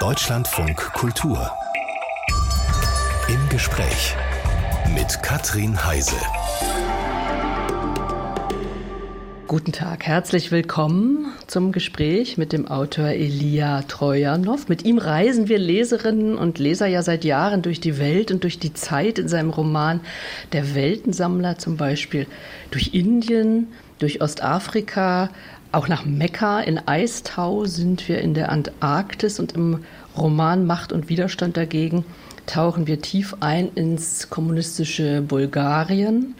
Deutschlandfunk Kultur. Im Gespräch mit Katrin Heise. Guten Tag, herzlich willkommen zum Gespräch mit dem Autor Elia Trojanow. Mit ihm reisen wir Leserinnen und Leser ja seit Jahren durch die Welt und durch die Zeit in seinem Roman Der Weltensammler zum Beispiel, durch Indien, durch Ostafrika, auch nach Mekka in Eistau sind wir in der Antarktis und im Roman Macht und Widerstand dagegen tauchen wir tief ein ins kommunistische Bulgarien,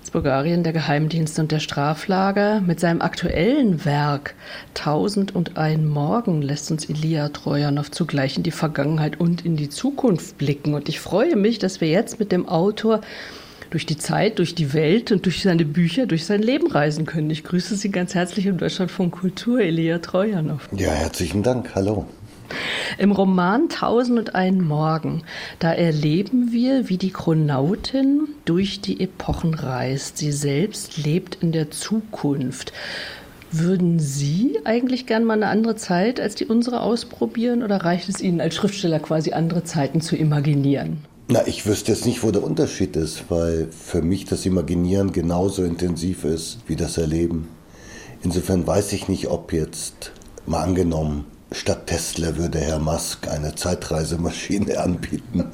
das Bulgarien der Geheimdienste und der Straflager. Mit seinem aktuellen Werk Tausend und ein Morgen lässt uns Elia Trojanow zugleich in die Vergangenheit und in die Zukunft blicken. Und ich freue mich, dass wir jetzt mit dem Autor durch die Zeit, durch die Welt und durch seine Bücher, durch sein Leben reisen können. Ich grüße Sie ganz herzlich im Deutschland von Kultur, Elia Trojanow. Ja, herzlichen Dank. Hallo. Im Roman Tausend und ein Morgen, da erleben wir, wie die Chronautin durch die Epochen reist. Sie selbst lebt in der Zukunft. Würden Sie eigentlich gern mal eine andere Zeit als die unsere ausprobieren oder reicht es Ihnen als Schriftsteller quasi andere Zeiten zu imaginieren? Na, ich wüsste jetzt nicht, wo der Unterschied ist, weil für mich das Imaginieren genauso intensiv ist wie das Erleben. Insofern weiß ich nicht, ob jetzt mal angenommen Statt Tesla würde Herr Musk eine Zeitreisemaschine anbieten.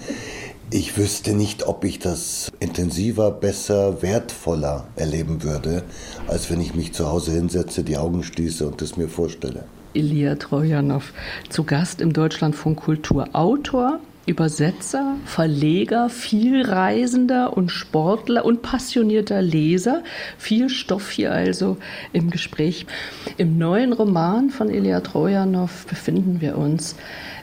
Ich wüsste nicht, ob ich das intensiver, besser, wertvoller erleben würde, als wenn ich mich zu Hause hinsetze, die Augen schließe und es mir vorstelle. Elia Trojanow, zu Gast im Deutschlandfunk Kultur, Autor, Übersetzer, Verleger, Vielreisender und Sportler und passionierter Leser. Viel Stoff hier also im Gespräch. Im neuen Roman von Elia Trojanow befinden wir uns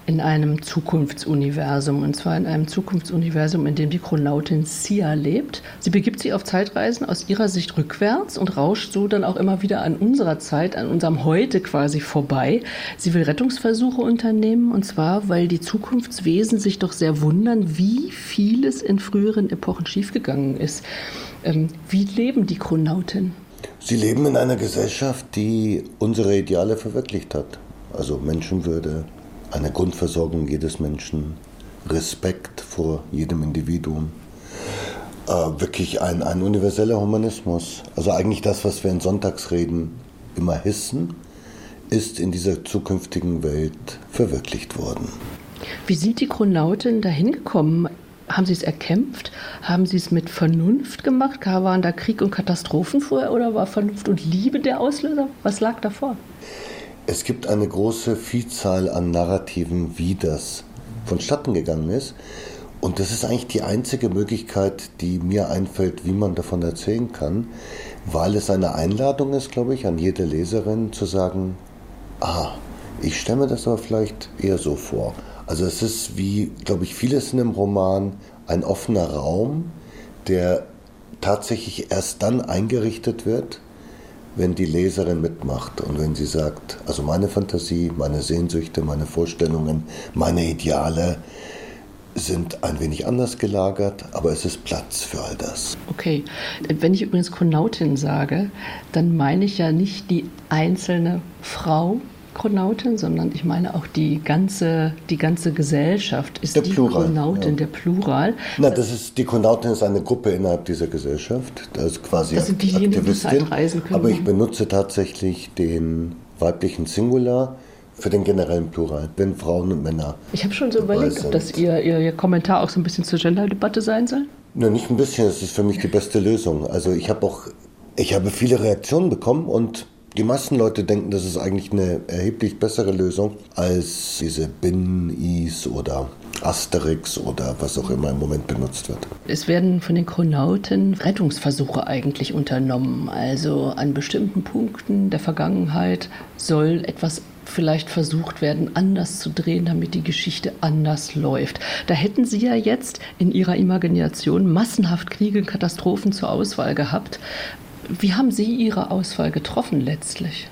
in einem Zukunftsuniversum. Und zwar in einem Zukunftsuniversum, in dem die Chronautin Sia lebt. Sie begibt sich auf Zeitreisen aus ihrer Sicht rückwärts und rauscht so dann auch immer wieder an unserer Zeit, an unserem Heute quasi vorbei. Sie will Rettungsversuche unternehmen. Und zwar, weil die Zukunftswesen sich doch sehr wundern, wie vieles in früheren Epochen schiefgegangen ist. Ähm, wie leben die Chronauten? Sie leben in einer Gesellschaft, die unsere Ideale verwirklicht hat. Also Menschenwürde, eine Grundversorgung jedes Menschen, Respekt vor jedem Individuum. Äh, wirklich ein, ein universeller Humanismus. Also eigentlich das, was wir in Sonntagsreden immer hissen, ist in dieser zukünftigen Welt verwirklicht worden. Wie sind die Chronauten dahin gekommen? Haben Sie es erkämpft? Haben Sie es mit Vernunft gemacht? Waren da Krieg und Katastrophen vorher oder war Vernunft und Liebe der Auslöser? Was lag davor? Es gibt eine große Vielzahl an Narrativen, wie das vonstatten gegangen ist. Und das ist eigentlich die einzige Möglichkeit, die mir einfällt, wie man davon erzählen kann, weil es eine Einladung ist, glaube ich, an jede Leserin zu sagen, ah, ich stelle mir das aber vielleicht eher so vor. Also es ist wie, glaube ich, vieles in dem Roman ein offener Raum, der tatsächlich erst dann eingerichtet wird, wenn die Leserin mitmacht und wenn sie sagt, also meine Fantasie, meine Sehnsüchte, meine Vorstellungen, meine Ideale sind ein wenig anders gelagert, aber es ist Platz für all das. Okay, wenn ich übrigens Konautin sage, dann meine ich ja nicht die einzelne Frau, Chronautin, sondern ich meine auch die ganze, die ganze Gesellschaft ist der die Plural, Chronautin, ja. der Plural. Na, das ist, die Chronautin ist eine Gruppe innerhalb dieser Gesellschaft. Das ist quasi das sind diejenigen, die Aktivistin. Zeitreisen können. Aber ich benutze tatsächlich den weiblichen Singular für den generellen Plural, wenn Frauen und Männer. Ich habe schon so überlegt, ob das ihr, ihr, ihr Kommentar auch so ein bisschen zur Gender-Debatte sein soll. Na, nicht ein bisschen, es ist für mich die beste Lösung. Also ich habe auch, ich habe viele Reaktionen bekommen und die meisten Leute denken, das ist eigentlich eine erheblich bessere Lösung als diese Bin-Is oder Asterix oder was auch immer im Moment benutzt wird. Es werden von den Chronauten Rettungsversuche eigentlich unternommen. Also an bestimmten Punkten der Vergangenheit soll etwas vielleicht versucht werden, anders zu drehen, damit die Geschichte anders läuft. Da hätten Sie ja jetzt in Ihrer Imagination massenhaft Kriege und Katastrophen zur Auswahl gehabt. Wie haben Sie Ihre Auswahl getroffen letztlich?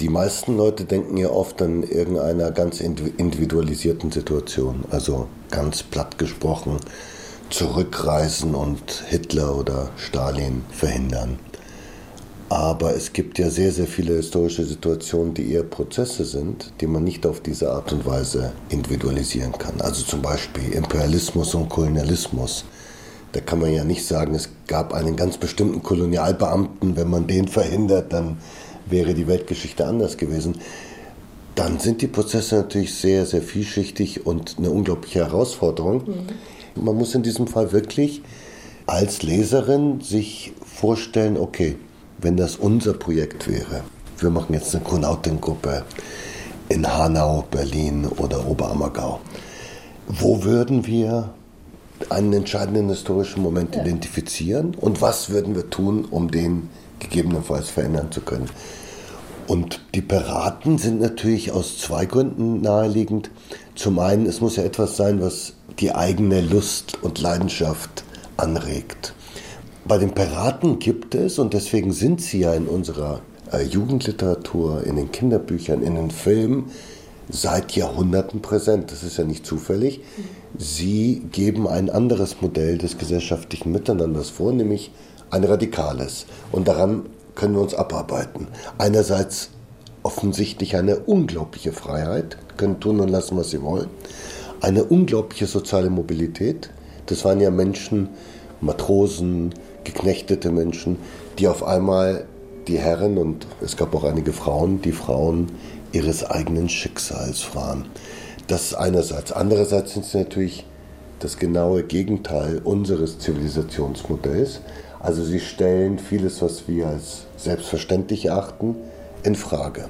Die meisten Leute denken ja oft an irgendeiner ganz individualisierten Situation, also ganz platt gesprochen, zurückreisen und Hitler oder Stalin verhindern. Aber es gibt ja sehr, sehr viele historische Situationen, die eher Prozesse sind, die man nicht auf diese Art und Weise individualisieren kann. Also zum Beispiel Imperialismus und Kolonialismus. Da kann man ja nicht sagen, es gab einen ganz bestimmten Kolonialbeamten, wenn man den verhindert, dann wäre die Weltgeschichte anders gewesen. Dann sind die Prozesse natürlich sehr, sehr vielschichtig und eine unglaubliche Herausforderung. Mhm. Man muss in diesem Fall wirklich als Leserin sich vorstellen, okay, wenn das unser Projekt wäre. Wir machen jetzt eine Konautengruppe in Hanau, Berlin oder Oberammergau. Wo würden wir einen entscheidenden historischen Moment ja. identifizieren und was würden wir tun, um den gegebenenfalls verändern zu können? Und die Piraten sind natürlich aus zwei Gründen naheliegend. Zum einen, es muss ja etwas sein, was die eigene Lust und Leidenschaft anregt. Bei den Piraten gibt es, und deswegen sind sie ja in unserer äh, Jugendliteratur, in den Kinderbüchern, in den Filmen seit Jahrhunderten präsent. Das ist ja nicht zufällig. Sie geben ein anderes Modell des gesellschaftlichen Miteinanders vor, nämlich ein radikales. Und daran können wir uns abarbeiten. Einerseits offensichtlich eine unglaubliche Freiheit, können tun und lassen, was sie wollen. Eine unglaubliche soziale Mobilität. Das waren ja Menschen, Matrosen, geknechtete Menschen, die auf einmal die Herren und es gab auch einige Frauen, die Frauen ihres eigenen Schicksals waren. Das einerseits. Andererseits sind sie natürlich das genaue Gegenteil unseres Zivilisationsmodells. Also sie stellen vieles, was wir als selbstverständlich erachten, in Frage.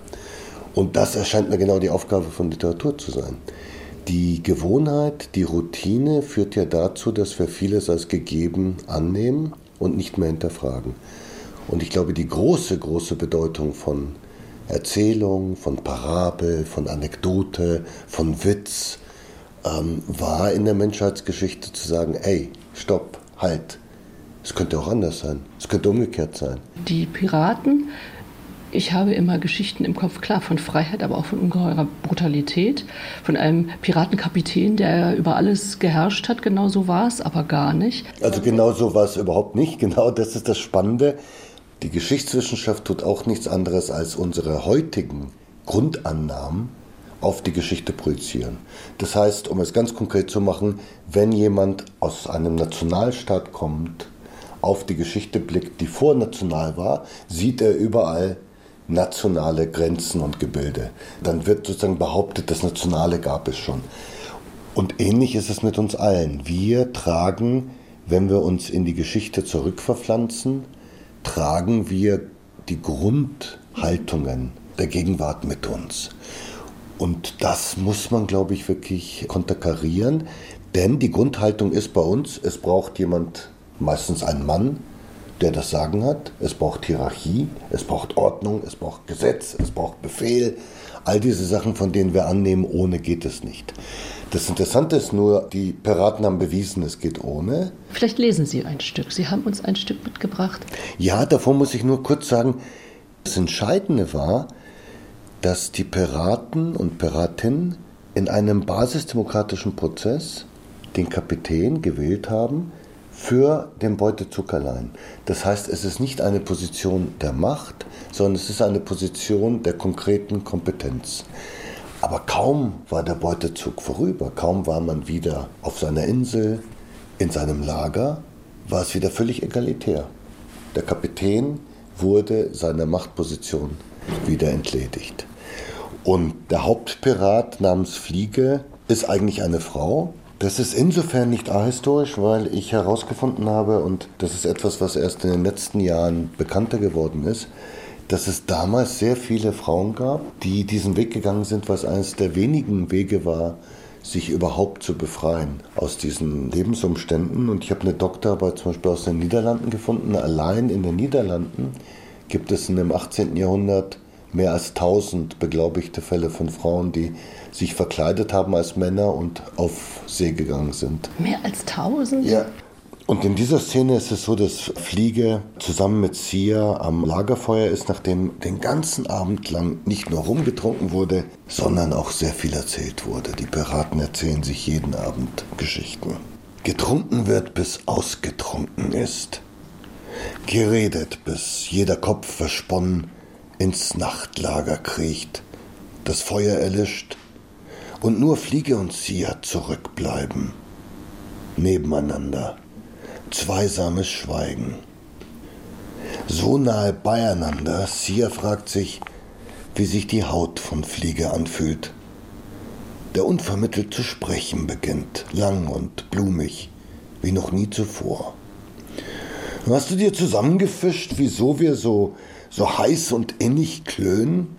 Und das erscheint mir genau die Aufgabe von Literatur zu sein. Die Gewohnheit, die Routine führt ja dazu, dass wir vieles als gegeben annehmen und nicht mehr hinterfragen. Und ich glaube, die große, große Bedeutung von Erzählung, von Parabel, von Anekdote, von Witz ähm, war in der Menschheitsgeschichte zu sagen, ey, stopp, halt. Es könnte auch anders sein. Es könnte umgekehrt sein. Die Piraten ich habe immer Geschichten im Kopf, klar, von Freiheit, aber auch von ungeheurer Brutalität. Von einem Piratenkapitän, der über alles geherrscht hat. Genau so war es, aber gar nicht. Also genau so war es überhaupt nicht. Genau das ist das Spannende. Die Geschichtswissenschaft tut auch nichts anderes als unsere heutigen Grundannahmen auf die Geschichte projizieren. Das heißt, um es ganz konkret zu machen, wenn jemand aus einem Nationalstaat kommt, auf die Geschichte blickt, die vornational war, sieht er überall nationale Grenzen und Gebilde. Dann wird sozusagen behauptet, das Nationale gab es schon. Und ähnlich ist es mit uns allen. Wir tragen, wenn wir uns in die Geschichte zurückverpflanzen, tragen wir die Grundhaltungen der Gegenwart mit uns. Und das muss man, glaube ich, wirklich konterkarieren. Denn die Grundhaltung ist bei uns, es braucht jemand, meistens ein Mann, der das Sagen hat. Es braucht Hierarchie, es braucht Ordnung, es braucht Gesetz, es braucht Befehl. All diese Sachen, von denen wir annehmen, ohne geht es nicht. Das Interessante ist nur, die Piraten haben bewiesen, es geht ohne. Vielleicht lesen Sie ein Stück. Sie haben uns ein Stück mitgebracht. Ja, davor muss ich nur kurz sagen, das Entscheidende war, dass die Piraten und Piratinnen in einem basisdemokratischen Prozess den Kapitän gewählt haben, für den Beutezug allein. Das heißt, es ist nicht eine Position der Macht, sondern es ist eine Position der konkreten Kompetenz. Aber kaum war der Beutezug vorüber, kaum war man wieder auf seiner Insel, in seinem Lager, war es wieder völlig egalitär. Der Kapitän wurde seiner Machtposition wieder entledigt. Und der Hauptpirat namens Fliege ist eigentlich eine Frau, das ist insofern nicht ahistorisch, weil ich herausgefunden habe, und das ist etwas, was erst in den letzten Jahren bekannter geworden ist, dass es damals sehr viele Frauen gab, die diesen Weg gegangen sind, was eines der wenigen Wege war, sich überhaupt zu befreien aus diesen Lebensumständen. Und ich habe eine Doktorarbeit zum Beispiel aus den Niederlanden gefunden. Allein in den Niederlanden gibt es in dem 18. Jahrhundert mehr als 1000 beglaubigte Fälle von Frauen, die sich verkleidet haben als Männer und auf See gegangen sind. Mehr als 1000? Ja. Und in dieser Szene ist es so, dass Fliege zusammen mit Sia am Lagerfeuer ist, nachdem den ganzen Abend lang nicht nur rumgetrunken wurde, sondern auch sehr viel erzählt wurde. Die Piraten erzählen sich jeden Abend Geschichten. Getrunken wird, bis ausgetrunken ist. Geredet, bis jeder Kopf versponnen ins Nachtlager kriecht, das Feuer erlischt und nur Fliege und Sia zurückbleiben. Nebeneinander, zweisames Schweigen. So nahe beieinander, Sia fragt sich, wie sich die Haut von Fliege anfühlt. Der unvermittelt zu sprechen beginnt, lang und blumig, wie noch nie zuvor. Hast du dir zusammengefischt, wieso wir so, so heiß und innig klönen?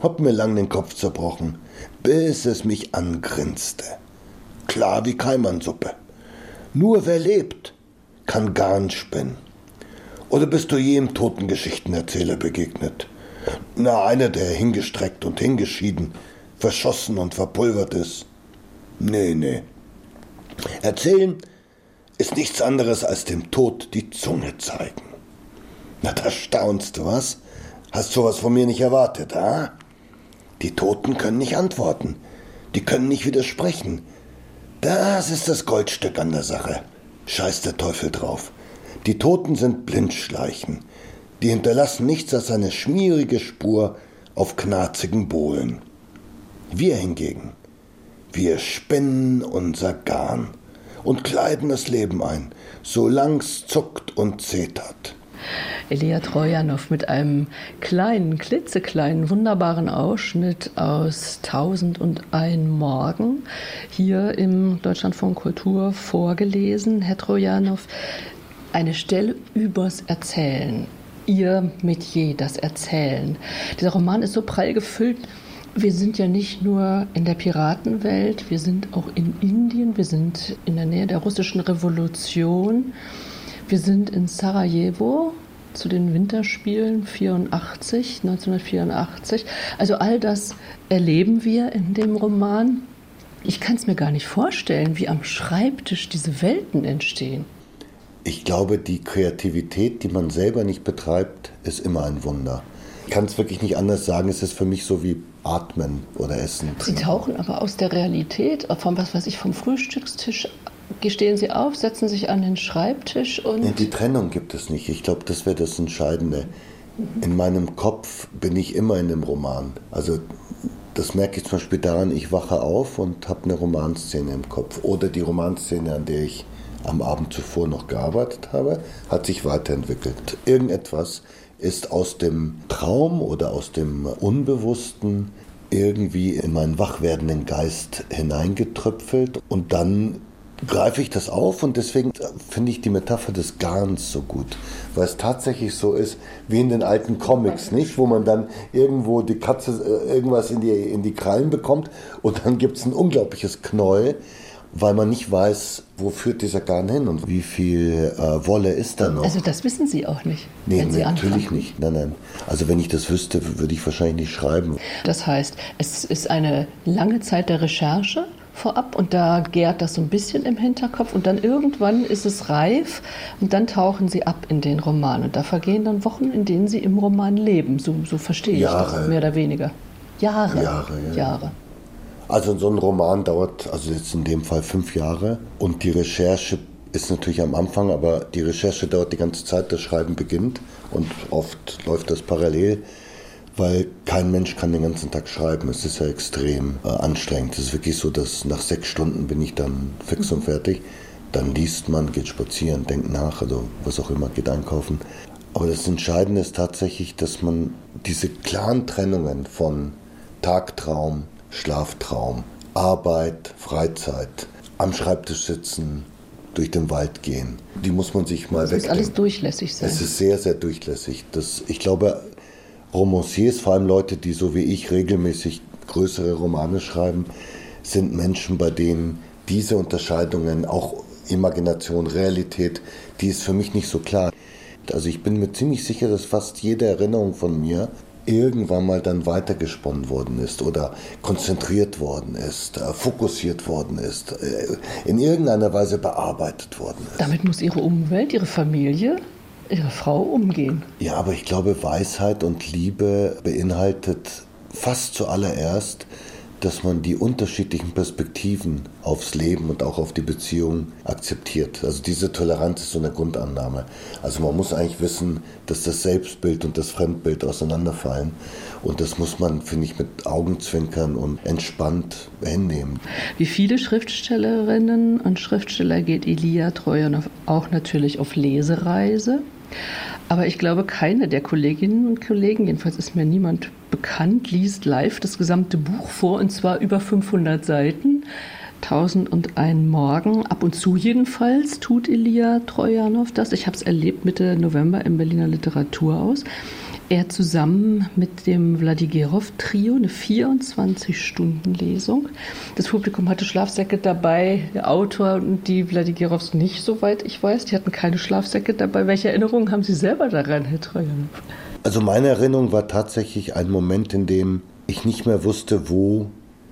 Hab mir lang den Kopf zerbrochen, bis es mich angrinste. Klar wie Keimansuppe. Nur wer lebt, kann Garn spinnen. Oder bist du je im Totengeschichtenerzähler begegnet? Na, einer, der hingestreckt und hingeschieden, verschossen und verpulvert ist. Nee, nee. Erzählen ist nichts anderes als dem Tod die Zunge zeigen. Na, da staunst du, was? Hast sowas von mir nicht erwartet, ah? Die Toten können nicht antworten. Die können nicht widersprechen. Das ist das Goldstück an der Sache. Scheiß der Teufel drauf. Die Toten sind Blindschleichen. Die hinterlassen nichts als eine schmierige Spur auf knarzigen Bohlen. Wir hingegen, wir spinnen unser Garn und kleiden das Leben ein, solang's zuckt und zetert. Elia Trojanow mit einem kleinen, klitzekleinen, wunderbaren Ausschnitt aus Tausend und ein Morgen hier im Deutschlandfunk Kultur vorgelesen. Herr Trojanow, eine Stelle übers Erzählen. Ihr Metier, das Erzählen. Dieser Roman ist so prall gefüllt wir sind ja nicht nur in der Piratenwelt, wir sind auch in Indien, wir sind in der Nähe der russischen Revolution, wir sind in Sarajevo zu den Winterspielen 84, 1984. Also all das erleben wir in dem Roman. Ich kann es mir gar nicht vorstellen, wie am Schreibtisch diese Welten entstehen. Ich glaube, die Kreativität, die man selber nicht betreibt, ist immer ein Wunder. Ich kann es wirklich nicht anders sagen. Es ist für mich so wie Atmen oder Essen. Sie tauchen aber aus der Realität, vom was weiß ich, vom Frühstückstisch stehen Sie auf, setzen sich an den Schreibtisch und. Ja, die Trennung gibt es nicht. Ich glaube, das wäre das Entscheidende. In meinem Kopf bin ich immer in dem Roman. Also das merke ich zum Beispiel daran, ich wache auf und habe eine Romanszene im Kopf. Oder die Romanszene, an der ich am Abend zuvor noch gearbeitet habe, hat sich weiterentwickelt. Irgendetwas ist aus dem Traum oder aus dem Unbewussten irgendwie in meinen wachwerdenden Geist hineingetröpfelt und dann greife ich das auf und deswegen finde ich die Metapher des Garns so gut, weil es tatsächlich so ist wie in den alten Comics, nicht, wo man dann irgendwo die Katze äh, irgendwas in die, in die Krallen bekommt und dann gibt es ein unglaubliches Knäuel, weil man nicht weiß, wo führt dieser Garn hin und wie viel äh, Wolle ist da noch. Also das wissen Sie auch nicht. Nee, wenn Sie natürlich anfangen. nicht. Nein, nein. Also wenn ich das wüsste, würde ich wahrscheinlich nicht schreiben. Das heißt, es ist eine lange Zeit der Recherche vorab und da gärt das so ein bisschen im Hinterkopf und dann irgendwann ist es reif und dann tauchen sie ab in den Roman und da vergehen dann Wochen, in denen sie im Roman leben. So, so verstehe Jahre. ich das mehr oder weniger. Jahre. Jahre, ja. Jahre. Also so ein Roman dauert, also jetzt in dem Fall fünf Jahre und die Recherche ist natürlich am Anfang, aber die Recherche dauert die ganze Zeit, das Schreiben beginnt und oft läuft das parallel, weil kein Mensch kann den ganzen Tag schreiben. Es ist ja extrem äh, anstrengend. Es ist wirklich so, dass nach sechs Stunden bin ich dann fix und fertig. Dann liest man, geht spazieren, denkt nach, also was auch immer, geht einkaufen. Aber das Entscheidende ist tatsächlich, dass man diese klaren Trennungen von Tagtraum, Schlaftraum, Arbeit, Freizeit, am Schreibtisch sitzen, durch den Wald gehen. Die muss man sich mal weg. Es muss alles durchlässig sein. Es ist sehr, sehr durchlässig. Das, ich glaube, Romanciers, vor allem Leute, die so wie ich regelmäßig größere Romane schreiben, sind Menschen, bei denen diese Unterscheidungen, auch Imagination, Realität, die ist für mich nicht so klar. Also ich bin mir ziemlich sicher, dass fast jede Erinnerung von mir irgendwann mal dann weitergesponnen worden ist oder konzentriert worden ist, äh, fokussiert worden ist, äh, in irgendeiner Weise bearbeitet worden ist. Damit muss Ihre Umwelt, Ihre Familie, Ihre Frau umgehen. Ja, aber ich glaube, Weisheit und Liebe beinhaltet fast zuallererst, dass man die unterschiedlichen Perspektiven aufs Leben und auch auf die Beziehung akzeptiert. Also diese Toleranz ist so eine Grundannahme. Also man muss eigentlich wissen, dass das Selbstbild und das Fremdbild auseinanderfallen. Und das muss man, finde ich, mit Augenzwinkern und entspannt hinnehmen. Wie viele Schriftstellerinnen und Schriftsteller geht Elia Treuer auch natürlich auf Lesereise. Aber ich glaube, keine der Kolleginnen und Kollegen, jedenfalls ist mir niemand bekannt, liest live das gesamte Buch vor und zwar über 500 Seiten. 1001 Morgen, ab und zu jedenfalls, tut Elia Trojanow das. Ich habe es erlebt Mitte November im Berliner Literaturhaus er zusammen mit dem Wladigerov-Trio eine 24-Stunden-Lesung. Das Publikum hatte Schlafsäcke dabei, der Autor und die Wladigerovs nicht, soweit ich weiß. Die hatten keine Schlafsäcke dabei. Welche Erinnerungen haben Sie selber daran, Herr Trojanov? Also meine Erinnerung war tatsächlich ein Moment, in dem ich nicht mehr wusste, wo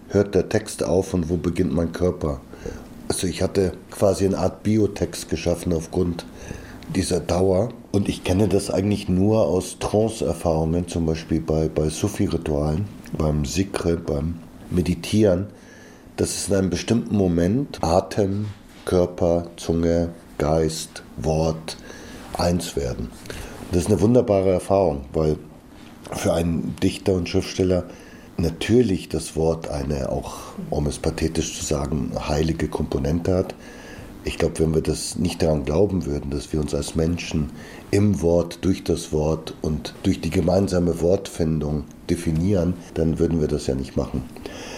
hört der Text auf und wo beginnt mein Körper. Also ich hatte quasi eine Art Biotext geschaffen aufgrund dieser Dauer. Und ich kenne das eigentlich nur aus Trance-Erfahrungen, zum Beispiel bei, bei Sufi-Ritualen, beim Sikre, beim Meditieren, dass es in einem bestimmten Moment Atem, Körper, Zunge, Geist, Wort eins werden. Und das ist eine wunderbare Erfahrung, weil für einen Dichter und Schriftsteller natürlich das Wort eine, auch um es pathetisch zu sagen, heilige Komponente hat. Ich glaube, wenn wir das nicht daran glauben würden, dass wir uns als Menschen im Wort, durch das Wort und durch die gemeinsame Wortfindung definieren, dann würden wir das ja nicht machen.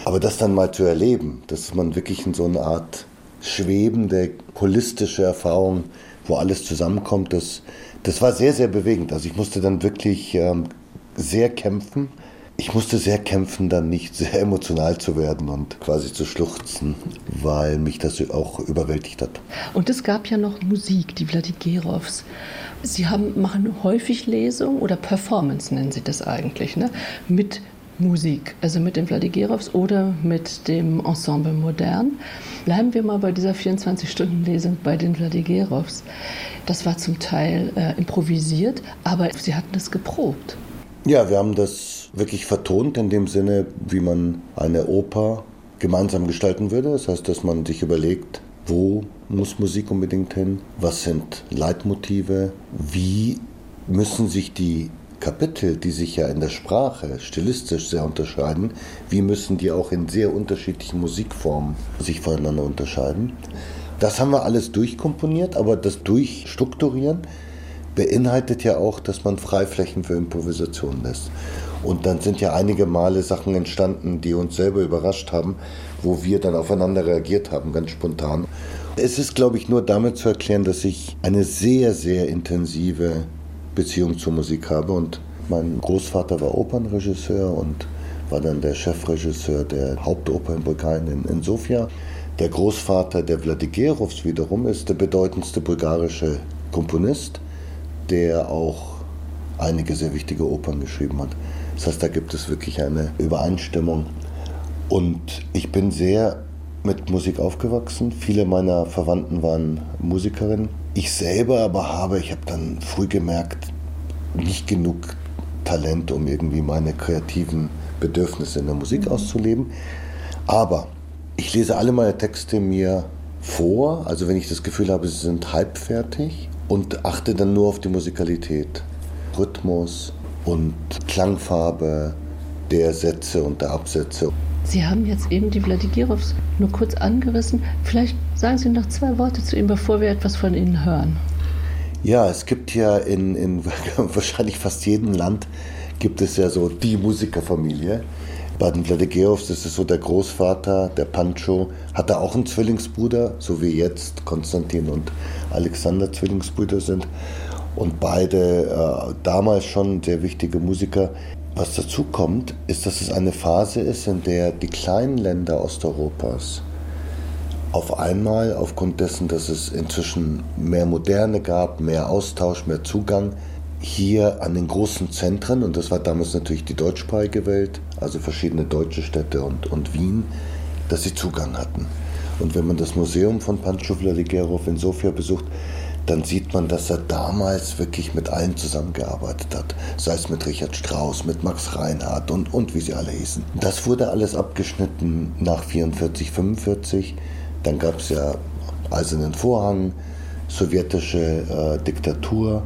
Aber das dann mal zu erleben, dass man wirklich in so eine Art schwebende, holistische Erfahrung, wo alles zusammenkommt, das, das war sehr, sehr bewegend. Also ich musste dann wirklich ähm, sehr kämpfen ich musste sehr kämpfen, dann nicht sehr emotional zu werden und quasi zu schluchzen, weil mich das auch überwältigt hat. Und es gab ja noch Musik, die Vladigerovs. Sie haben, machen häufig Lesungen oder Performance nennen Sie das eigentlich, ne? mit Musik, also mit den Vladigerovs oder mit dem Ensemble Modern. Bleiben wir mal bei dieser 24-Stunden-Lesung bei den Vladigerovs. Das war zum Teil äh, improvisiert, aber Sie hatten es geprobt. Ja, wir haben das wirklich vertont in dem Sinne, wie man eine Oper gemeinsam gestalten würde. Das heißt, dass man sich überlegt, wo muss Musik unbedingt hin, was sind Leitmotive, wie müssen sich die Kapitel, die sich ja in der Sprache stilistisch sehr unterscheiden, wie müssen die auch in sehr unterschiedlichen Musikformen sich voneinander unterscheiden. Das haben wir alles durchkomponiert, aber das Durchstrukturieren beinhaltet ja auch, dass man Freiflächen für Improvisation lässt. Und dann sind ja einige Male Sachen entstanden, die uns selber überrascht haben, wo wir dann aufeinander reagiert haben, ganz spontan. Es ist, glaube ich, nur damit zu erklären, dass ich eine sehr, sehr intensive Beziehung zur Musik habe. Und mein Großvater war Opernregisseur und war dann der Chefregisseur der Hauptoper in Bulgarien in, Sofia. Der Großvater der Vladigerovs wiederum ist der bedeutendste bulgarische Komponist der auch einige sehr wichtige Opern geschrieben hat. Das heißt, da gibt es wirklich eine Übereinstimmung. Und ich bin sehr mit Musik aufgewachsen. Viele meiner Verwandten waren Musikerinnen. Ich selber aber habe, ich habe dann früh gemerkt, nicht genug Talent, um irgendwie meine kreativen Bedürfnisse in der Musik mhm. auszuleben. Aber ich lese alle meine Texte mir vor, also wenn ich das Gefühl habe, sie sind halbfertig und achte dann nur auf die Musikalität, Rhythmus und Klangfarbe der Sätze und der Absätze. Sie haben jetzt eben die Vladigirovs nur kurz angerissen. Vielleicht sagen Sie noch zwei Worte zu ihm, bevor wir etwas von Ihnen hören. Ja, es gibt ja in, in wahrscheinlich fast jedem Land gibt es ja so die Musikerfamilie. Bei den Vladigerovs ist es so, der Großvater, der Pancho, hatte auch einen Zwillingsbruder, so wie jetzt Konstantin und Alexander Zwillingsbrüder sind. Und beide äh, damals schon sehr wichtige Musiker. Was dazu kommt, ist, dass es eine Phase ist, in der die kleinen Länder Osteuropas auf einmal, aufgrund dessen, dass es inzwischen mehr Moderne gab, mehr Austausch, mehr Zugang, hier an den großen Zentren, und das war damals natürlich die deutschsprachige Welt, also verschiedene deutsche Städte und, und Wien, dass sie Zugang hatten. Und wenn man das Museum von Pancho Vladigerov in Sofia besucht, dann sieht man, dass er damals wirklich mit allen zusammengearbeitet hat. Sei es mit Richard Strauss, mit Max Reinhardt und, und wie sie alle hießen. Das wurde alles abgeschnitten nach 44, 45. Dann gab es ja Eisernen Vorhang, sowjetische äh, Diktatur,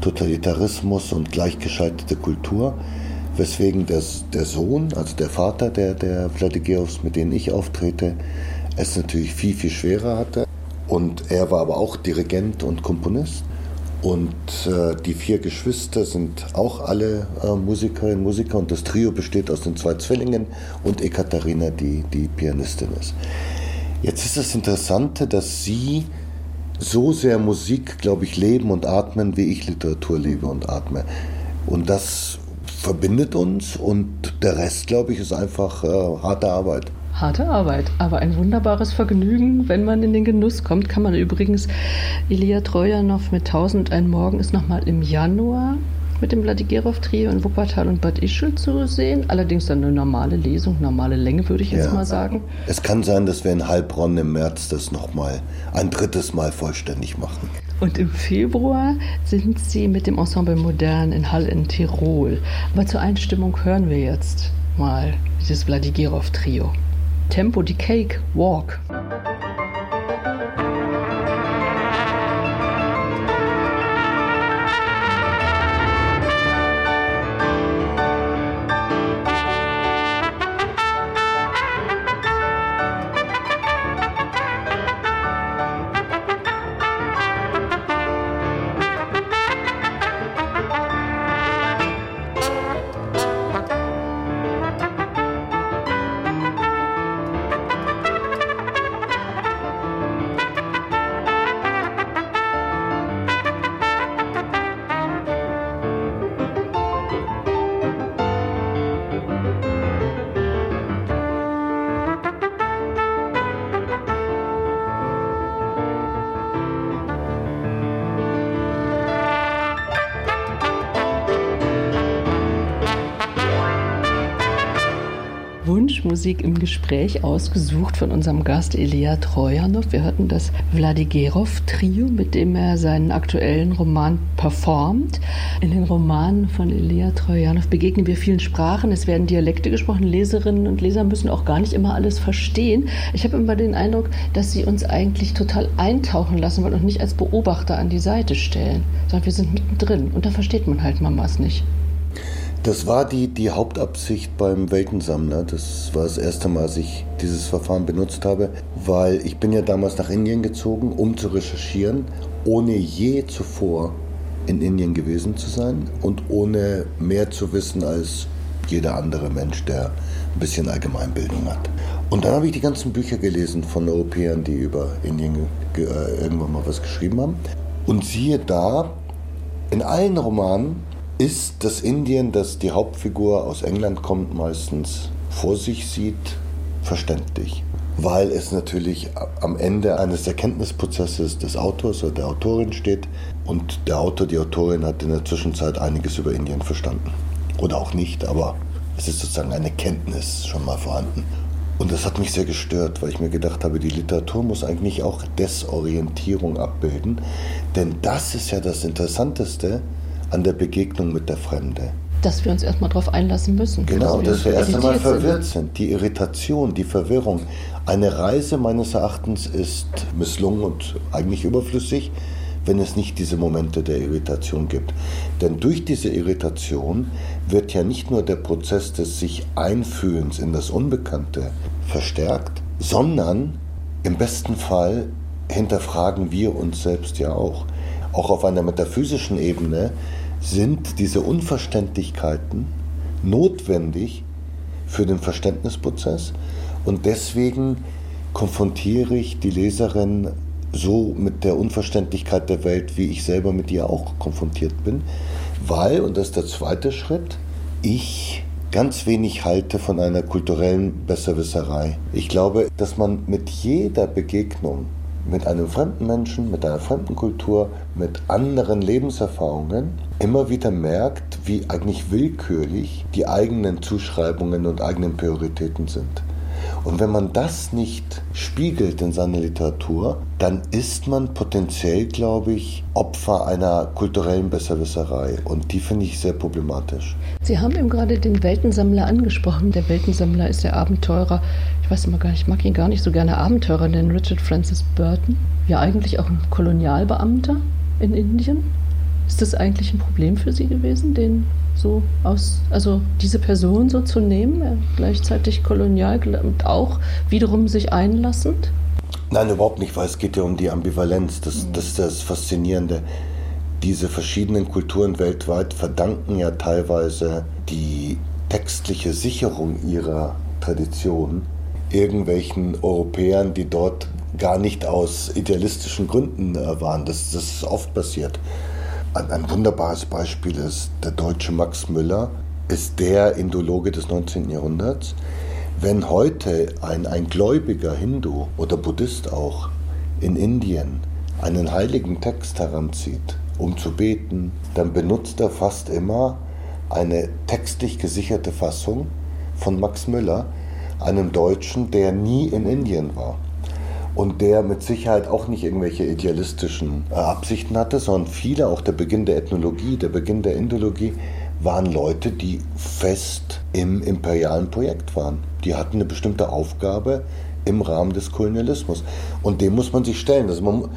Totalitarismus und gleichgeschaltete Kultur. Weswegen das, der Sohn, also der Vater der, der Vladigirovs, mit denen ich auftrete, es natürlich viel, viel schwerer hatte. Und er war aber auch Dirigent und Komponist. Und äh, die vier Geschwister sind auch alle äh, Musikerinnen, Musiker. Und das Trio besteht aus den zwei Zwillingen und Ekaterina, die die Pianistin ist. Jetzt ist das Interessante, dass sie so sehr Musik, glaube ich, leben und atmen, wie ich Literatur lebe und atme. Und das verbindet uns und der Rest, glaube ich, ist einfach äh, harte Arbeit. Harte Arbeit, aber ein wunderbares Vergnügen, wenn man in den Genuss kommt. Kann man übrigens Ilya Trojanow mit 1001 Morgen ist nochmal im Januar mit dem Vladigerov-Trio in Wuppertal und Bad Ischl zu sehen. Allerdings dann eine normale Lesung, normale Länge, würde ich jetzt ja. mal sagen. Es kann sein, dass wir in Heilbronn im März das nochmal ein drittes Mal vollständig machen. Und im Februar sind Sie mit dem Ensemble Modern in Hall in Tirol. Aber zur Einstimmung hören wir jetzt mal dieses Vladigerov-Trio. Tempo die Cake Walk. Wunschmusik im Gespräch ausgesucht von unserem Gast Elia Trojanow. Wir hörten das Vladigerov-Trio, mit dem er seinen aktuellen Roman performt. In den Romanen von Elia Trojanow begegnen wir vielen Sprachen. Es werden Dialekte gesprochen. Leserinnen und Leser müssen auch gar nicht immer alles verstehen. Ich habe immer den Eindruck, dass sie uns eigentlich total eintauchen lassen wollen und nicht als Beobachter an die Seite stellen, sondern wir sind mittendrin. Und da versteht man halt Mamas nicht. Das war die, die Hauptabsicht beim Weltensammler. Das war das erste Mal, dass ich dieses Verfahren benutzt habe, weil ich bin ja damals nach Indien gezogen, um zu recherchieren, ohne je zuvor in Indien gewesen zu sein und ohne mehr zu wissen als jeder andere Mensch, der ein bisschen Allgemeinbildung hat. Und dann habe ich die ganzen Bücher gelesen von Europäern, die über Indien äh, irgendwann mal was geschrieben haben. Und siehe da, in allen Romanen ist das Indien, das die Hauptfigur aus England kommt, meistens vor sich sieht, verständlich. Weil es natürlich am Ende eines Erkenntnisprozesses des Autors oder der Autorin steht und der Autor, die Autorin hat in der Zwischenzeit einiges über Indien verstanden. Oder auch nicht, aber es ist sozusagen eine Kenntnis schon mal vorhanden. Und das hat mich sehr gestört, weil ich mir gedacht habe, die Literatur muss eigentlich auch Desorientierung abbilden. Denn das ist ja das Interessanteste, an der Begegnung mit der Fremde. Dass wir uns erstmal darauf einlassen müssen. Genau, dass wir erst einmal verwirrt sind. Die Irritation, die Verwirrung. Eine Reise meines Erachtens ist misslungen und eigentlich überflüssig, wenn es nicht diese Momente der Irritation gibt. Denn durch diese Irritation wird ja nicht nur der Prozess des sich Einfühlens in das Unbekannte verstärkt, sondern im besten Fall hinterfragen wir uns selbst ja auch. Auch auf einer metaphysischen Ebene sind diese Unverständlichkeiten notwendig für den Verständnisprozess und deswegen konfrontiere ich die Leserin so mit der Unverständlichkeit der Welt, wie ich selber mit ihr auch konfrontiert bin, weil, und das ist der zweite Schritt, ich ganz wenig halte von einer kulturellen Besserwisserei. Ich glaube, dass man mit jeder Begegnung mit einem fremden Menschen, mit einer fremden Kultur, mit anderen Lebenserfahrungen immer wieder merkt, wie eigentlich willkürlich die eigenen Zuschreibungen und eigenen Prioritäten sind. Und wenn man das nicht spiegelt in seiner Literatur, dann ist man potenziell, glaube ich, Opfer einer kulturellen Besserwisserei. Und die finde ich sehr problematisch. Sie haben eben gerade den Weltensammler angesprochen. Der Weltensammler ist der Abenteurer. Ich weiß immer gar nicht, ich mag ihn gar nicht so gerne Abenteurer nennen, Richard Francis Burton. Ja, eigentlich auch ein Kolonialbeamter in Indien. Ist das eigentlich ein Problem für Sie gewesen, den so aus, also diese Person so zu nehmen, äh, gleichzeitig kolonial und auch wiederum sich einlassend? Nein, überhaupt nicht, weil es geht ja um die Ambivalenz. Das, das ist das Faszinierende. Diese verschiedenen Kulturen weltweit verdanken ja teilweise die textliche Sicherung ihrer Tradition irgendwelchen Europäern, die dort gar nicht aus idealistischen Gründen äh, waren. Das, das ist oft passiert. Ein, wunderbares Beispiel ist der deutsche Max Müller, ist der Indologe des 19. Jahrhunderts. Wenn heute ein, ein gläubiger Hindu oder Buddhist auch in Indien einen heiligen Text heranzieht, um zu beten, dann benutzt er fast immer eine textlich gesicherte Fassung von Max Müller, einem Deutschen, der nie in Indien war und der mit Sicherheit auch nicht irgendwelche idealistischen äh, Absichten hatte, sondern viele, auch der Beginn der Ethnologie, der Beginn der Indologie, waren Leute, die fest im imperialen Projekt waren. Die hatten eine bestimmte Aufgabe im Rahmen des Kolonialismus. Und dem muss man sich stellen. Also man,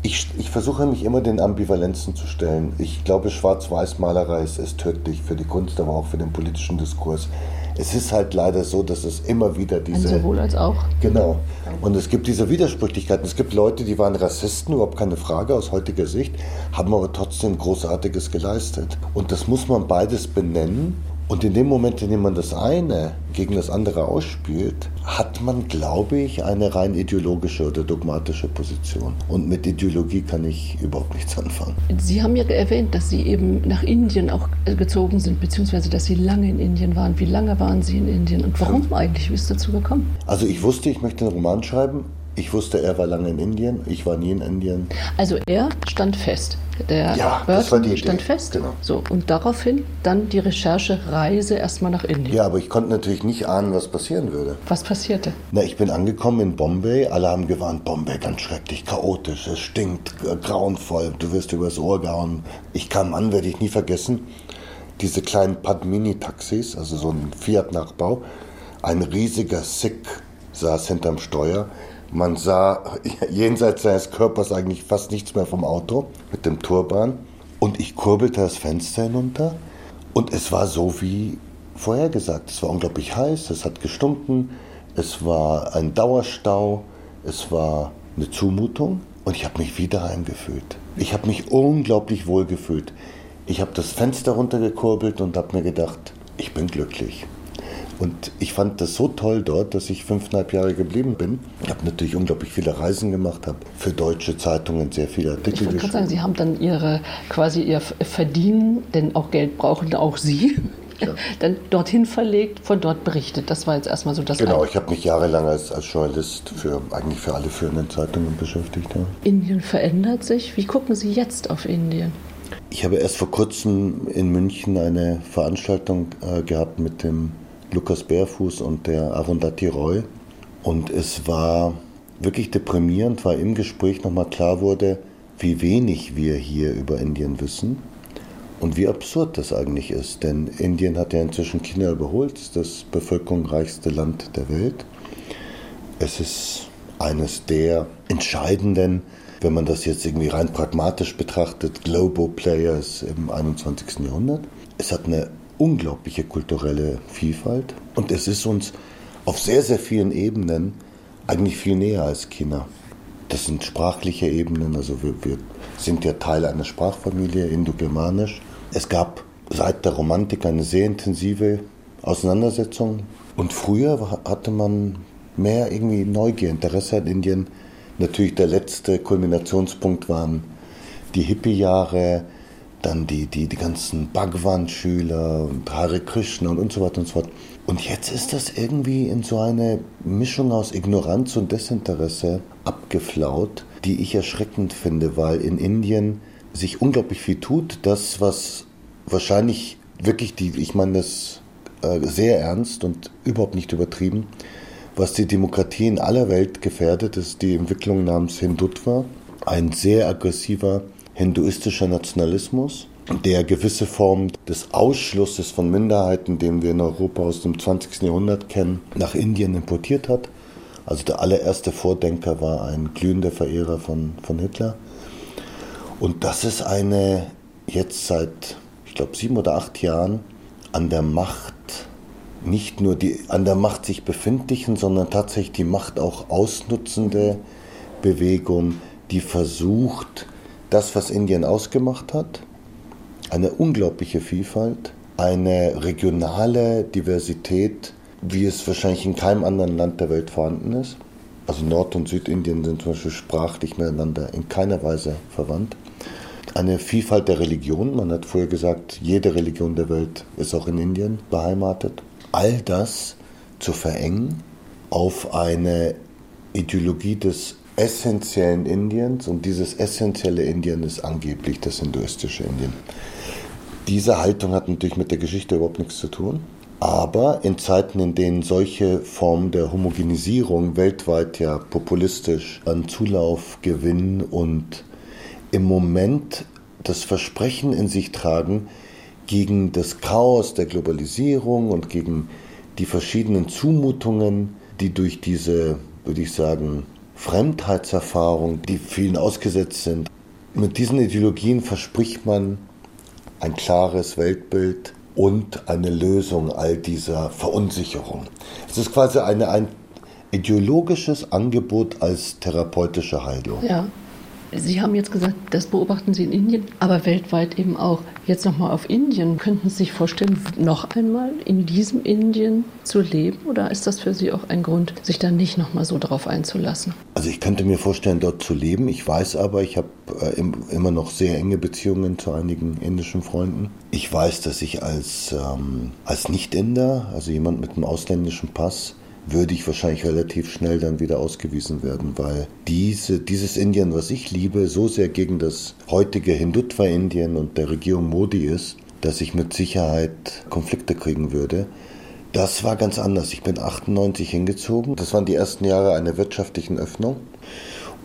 ich, ich, versuche mich immer den Ambivalenzen zu stellen. Ich glaube, Schwarz-Weiß-Malerei ist, ist tödlich für die Kunst, aber auch für den politischen Diskurs es ist halt leider so, dass es immer wieder diese. Ein sowohl als auch. Genau. Und es gibt diese Widersprüchlichkeiten. Es gibt Leute, die waren Rassisten, überhaupt keine Frage aus heutiger Sicht, haben aber trotzdem Großartiges geleistet. Und das muss man beides benennen und in dem Moment, in dem man das eine gegen das andere ausspielt, hat man, glaube ich, eine rein ideologische oder dogmatische Position. Und mit Ideologie kann ich überhaupt nichts anfangen. Sie haben ja erwähnt, dass Sie eben nach Indien auch gezogen sind, beziehungsweise dass Sie lange in Indien waren. Wie lange waren Sie in Indien und warum eigentlich? Wie ist es dazu gekommen? Also ich wusste, ich möchte einen Roman schreiben. Ich wusste, er war lange in Indien, ich war nie in Indien. Also er stand fest. Der ja, das war die stand Idee. fest. Genau. So, und daraufhin dann die Recherchereise erstmal nach Indien. Ja, aber ich konnte natürlich nicht ahnen, was passieren würde. Was passierte? Na, ich bin angekommen in Bombay. Alle haben gewarnt, Bombay ganz schrecklich, chaotisch, es stinkt, grauenvoll, du wirst übers Ohr gehauen. Ich kam an, werde ich nie vergessen, diese kleinen Padmini-Taxis, also so ein Fiat-Nachbau. Ein riesiger Sikh saß hinterm Steuer man sah jenseits seines Körpers eigentlich fast nichts mehr vom Auto mit dem Turban. Und ich kurbelte das Fenster hinunter und es war so wie vorhergesagt. Es war unglaublich heiß, es hat gestunken, es war ein Dauerstau, es war eine Zumutung und ich habe mich wieder heimgefühlt. Ich habe mich unglaublich wohl gefühlt. Ich habe das Fenster runtergekurbelt und habe mir gedacht, ich bin glücklich. Und ich fand das so toll dort, dass ich fünfeinhalb Jahre geblieben bin. Ich habe natürlich unglaublich viele Reisen gemacht, habe für deutsche Zeitungen sehr viele Artikel ich geschrieben. Ich sagen, Sie haben dann Ihre, quasi Ihr Verdienen, denn auch Geld brauchen auch Sie, ja. dann dorthin verlegt, von dort berichtet. Das war jetzt erstmal so das. Genau, ich habe mich jahrelang als, als Journalist für eigentlich für alle führenden Zeitungen beschäftigt. Ja. Indien verändert sich. Wie gucken Sie jetzt auf Indien? Ich habe erst vor kurzem in München eine Veranstaltung äh, gehabt mit dem Lukas Bärfuß und der Arundhati Roy. Und es war wirklich deprimierend, weil im Gespräch nochmal klar wurde, wie wenig wir hier über Indien wissen und wie absurd das eigentlich ist. Denn Indien hat ja inzwischen China überholt, das bevölkerungsreichste Land der Welt. Es ist eines der entscheidenden, wenn man das jetzt irgendwie rein pragmatisch betrachtet, Global Players im 21. Jahrhundert. Es hat eine unglaubliche kulturelle Vielfalt und es ist uns auf sehr, sehr vielen Ebenen eigentlich viel näher als China. Das sind sprachliche Ebenen, also wir, wir sind ja Teil einer Sprachfamilie, indogermanisch. Es gab seit der Romantik eine sehr intensive Auseinandersetzung und früher hatte man mehr irgendwie Neugier, Interesse an Indien. Natürlich der letzte Kulminationspunkt waren die Hippie-Jahre, dann die, die, die ganzen Bhagwan-Schüler und Hare Krishna und, und so weiter und so fort. Und jetzt ist das irgendwie in so eine Mischung aus Ignoranz und Desinteresse abgeflaut, die ich erschreckend finde, weil in Indien sich unglaublich viel tut. Das, was wahrscheinlich wirklich die, ich meine das äh, sehr ernst und überhaupt nicht übertrieben, was die Demokratie in aller Welt gefährdet, ist die Entwicklung namens Hindutva, ein sehr aggressiver hinduistischer Nationalismus, der gewisse Formen des Ausschlusses von Minderheiten, den wir in Europa aus dem 20. Jahrhundert kennen, nach Indien importiert hat. Also der allererste Vordenker war ein glühender Verehrer von, von Hitler. Und das ist eine jetzt seit, ich glaube, sieben oder acht Jahren an der Macht nicht nur die an der Macht sich befindlichen, sondern tatsächlich die Macht auch ausnutzende Bewegung, die versucht, das, was Indien ausgemacht hat, eine unglaubliche Vielfalt, eine regionale Diversität, wie es wahrscheinlich in keinem anderen Land der Welt vorhanden ist. Also Nord- und Südindien sind zum Beispiel sprachlich miteinander in keiner Weise verwandt. Eine Vielfalt der Religionen, man hat vorher gesagt, jede Religion der Welt ist auch in Indien beheimatet all das zu verengen auf eine Ideologie des essentiellen Indiens und dieses essentielle Indien ist angeblich das hinduistische Indien. Diese Haltung hat natürlich mit der Geschichte überhaupt nichts zu tun. Aber in Zeiten, in denen solche Formen der Homogenisierung weltweit ja populistisch an Zulauf gewinnen und im Moment das Versprechen in sich tragen, gegen das Chaos der Globalisierung und gegen die verschiedenen Zumutungen, die durch diese, würde ich sagen, Fremdheitserfahrung, die vielen ausgesetzt sind. Mit diesen Ideologien verspricht man ein klares Weltbild und eine Lösung all dieser Verunsicherung. Es ist quasi eine, ein ideologisches Angebot als therapeutische Heilung. Ja. Sie haben jetzt gesagt, das beobachten Sie in Indien, aber weltweit eben auch. Jetzt nochmal auf Indien. Könnten Sie sich vorstellen, noch einmal in diesem Indien zu leben? Oder ist das für Sie auch ein Grund, sich da nicht nochmal so drauf einzulassen? Also ich könnte mir vorstellen, dort zu leben. Ich weiß aber, ich habe äh, immer noch sehr enge Beziehungen zu einigen indischen Freunden. Ich weiß, dass ich als, ähm, als Nicht-Inder, also jemand mit einem ausländischen Pass, würde ich wahrscheinlich relativ schnell dann wieder ausgewiesen werden, weil diese, dieses Indien, was ich liebe, so sehr gegen das heutige Hindutva-Indien und der Regierung Modi ist, dass ich mit Sicherheit Konflikte kriegen würde. Das war ganz anders. Ich bin 98 hingezogen. Das waren die ersten Jahre einer wirtschaftlichen Öffnung.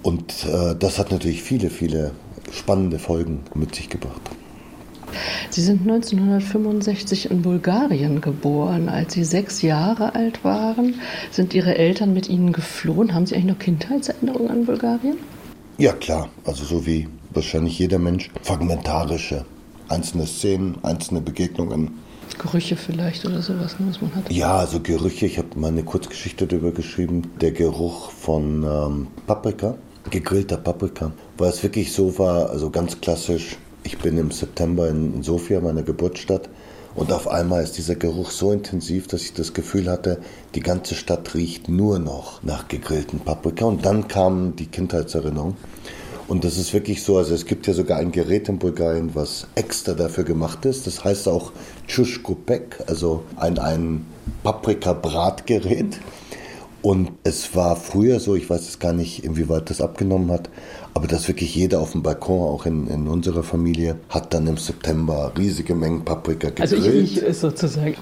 Und äh, das hat natürlich viele, viele spannende Folgen mit sich gebracht. Sie sind 1965 in Bulgarien geboren. Als Sie sechs Jahre alt waren, sind Ihre Eltern mit Ihnen geflohen. Haben Sie eigentlich noch Kindheitserinnerungen an Bulgarien? Ja, klar. Also so wie wahrscheinlich jeder Mensch. Fragmentarische. Einzelne Szenen, einzelne Begegnungen. Gerüche vielleicht oder sowas, ne, was man hat. Ja, also Gerüche. Ich habe mal eine Kurzgeschichte darüber geschrieben. Der Geruch von ähm, Paprika, gegrillter Paprika, weil es wirklich so war, also ganz klassisch ich bin im September in Sofia, meiner Geburtsstadt, und auf einmal ist dieser Geruch so intensiv, dass ich das Gefühl hatte, die ganze Stadt riecht nur noch nach gegrillten Paprika. Und dann kam die Kindheitserinnerung. Und das ist wirklich so, also es gibt ja sogar ein Gerät in Bulgarien, was extra dafür gemacht ist. Das heißt auch Tschuschkopek, also ein, ein Paprika-Bratgerät. Und es war früher so, ich weiß es gar nicht, inwieweit das abgenommen hat, aber dass wirklich jeder auf dem Balkon, auch in, in unserer Familie, hat dann im September riesige Mengen Paprika gegrillt. Also ich, ich sozusagen.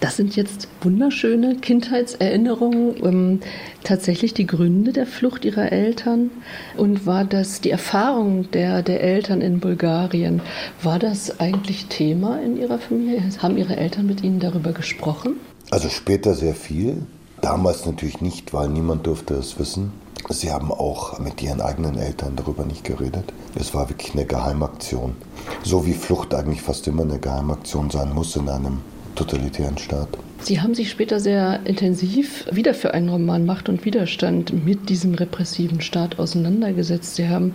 Das sind jetzt wunderschöne Kindheitserinnerungen. Ähm, tatsächlich die Gründe der Flucht ihrer Eltern und war das die Erfahrung der, der Eltern in Bulgarien, war das eigentlich Thema in ihrer Familie? Haben ihre Eltern mit ihnen darüber gesprochen? Also später sehr viel. Damals natürlich nicht, weil niemand durfte es wissen. Sie haben auch mit ihren eigenen Eltern darüber nicht geredet. Es war wirklich eine Geheimaktion. So wie Flucht eigentlich fast immer eine Geheimaktion sein muss in einem totalitären Staat. Sie haben sich später sehr intensiv wieder für einen Roman Macht und Widerstand mit diesem repressiven Staat auseinandergesetzt. Sie haben,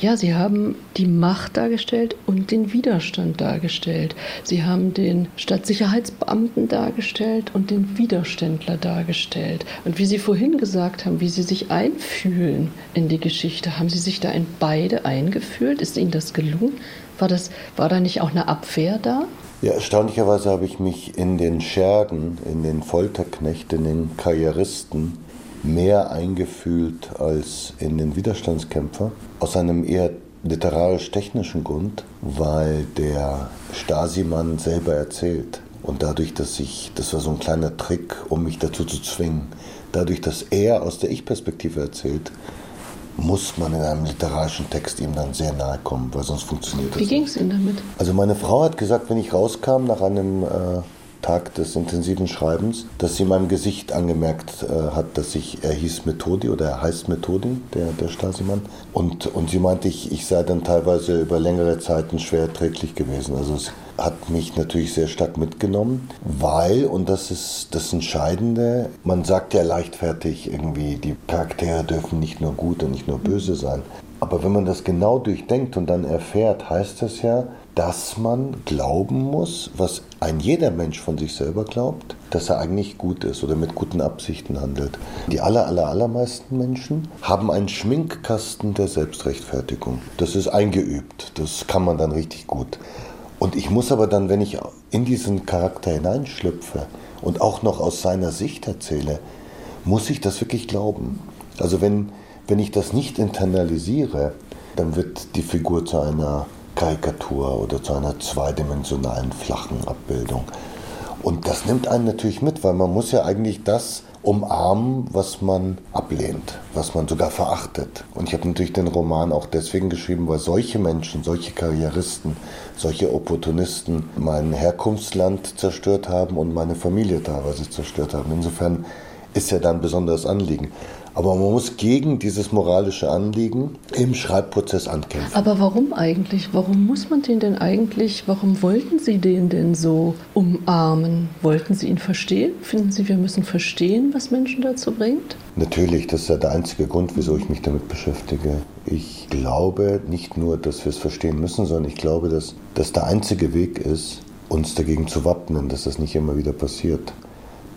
ja, Sie haben die Macht dargestellt und den Widerstand dargestellt. Sie haben den Stadtsicherheitsbeamten dargestellt und den Widerständler dargestellt. Und wie Sie vorhin gesagt haben, wie Sie sich einfühlen in die Geschichte, haben Sie sich da in beide eingefühlt? Ist Ihnen das gelungen? War, das, war da nicht auch eine Abwehr da? Ja, erstaunlicherweise habe ich mich in den Schergen, in den Folterknechten, in den Karrieristen mehr eingefühlt als in den Widerstandskämpfer. Aus einem eher literarisch-technischen Grund, weil der Stasi-Mann selber erzählt, Und dadurch, dass ich, das war so ein kleiner Trick, um mich dazu zu zwingen, dadurch, dass er aus der Ich-Perspektive erzählt, muss man in einem literarischen Text ihm dann sehr nahe kommen, weil sonst funktioniert das Wie ging es Ihnen damit? Also meine Frau hat gesagt, wenn ich rauskam nach einem äh, Tag des intensiven Schreibens, dass sie meinem Gesicht angemerkt äh, hat, dass ich, er hieß Methodi oder er heißt Methodi, der, der Stasi-Mann. Und, und sie meinte, ich, ich sei dann teilweise über längere Zeiten schwer erträglich gewesen. Also es hat mich natürlich sehr stark mitgenommen, weil, und das ist das Entscheidende, man sagt ja leichtfertig irgendwie, die Charaktere dürfen nicht nur gut und nicht nur böse sein. Aber wenn man das genau durchdenkt und dann erfährt, heißt das ja, dass man glauben muss, was ein jeder Mensch von sich selber glaubt, dass er eigentlich gut ist oder mit guten Absichten handelt. Die aller, aller, allermeisten Menschen haben einen Schminkkasten der Selbstrechtfertigung. Das ist eingeübt, das kann man dann richtig gut. Und ich muss aber dann, wenn ich in diesen Charakter hineinschlüpfe und auch noch aus seiner Sicht erzähle, muss ich das wirklich glauben. Also wenn, wenn ich das nicht internalisiere, dann wird die Figur zu einer Karikatur oder zu einer zweidimensionalen flachen Abbildung. Und das nimmt einen natürlich mit, weil man muss ja eigentlich das umarmen, was man ablehnt, was man sogar verachtet. Und ich habe natürlich den Roman auch deswegen geschrieben, weil solche Menschen, solche Karrieristen, solche Opportunisten mein Herkunftsland zerstört haben und meine Familie teilweise zerstört haben. Insofern ist ja dann besonderes Anliegen. Aber man muss gegen dieses moralische Anliegen im Schreibprozess ankämpfen. Aber warum eigentlich? Warum muss man den denn eigentlich, warum wollten Sie den denn so umarmen? Wollten Sie ihn verstehen? Finden Sie, wir müssen verstehen, was Menschen dazu bringt? Natürlich, das ist ja der einzige Grund, wieso ich mich damit beschäftige. Ich glaube nicht nur, dass wir es verstehen müssen, sondern ich glaube, dass das der einzige Weg ist, uns dagegen zu wappnen, dass das nicht immer wieder passiert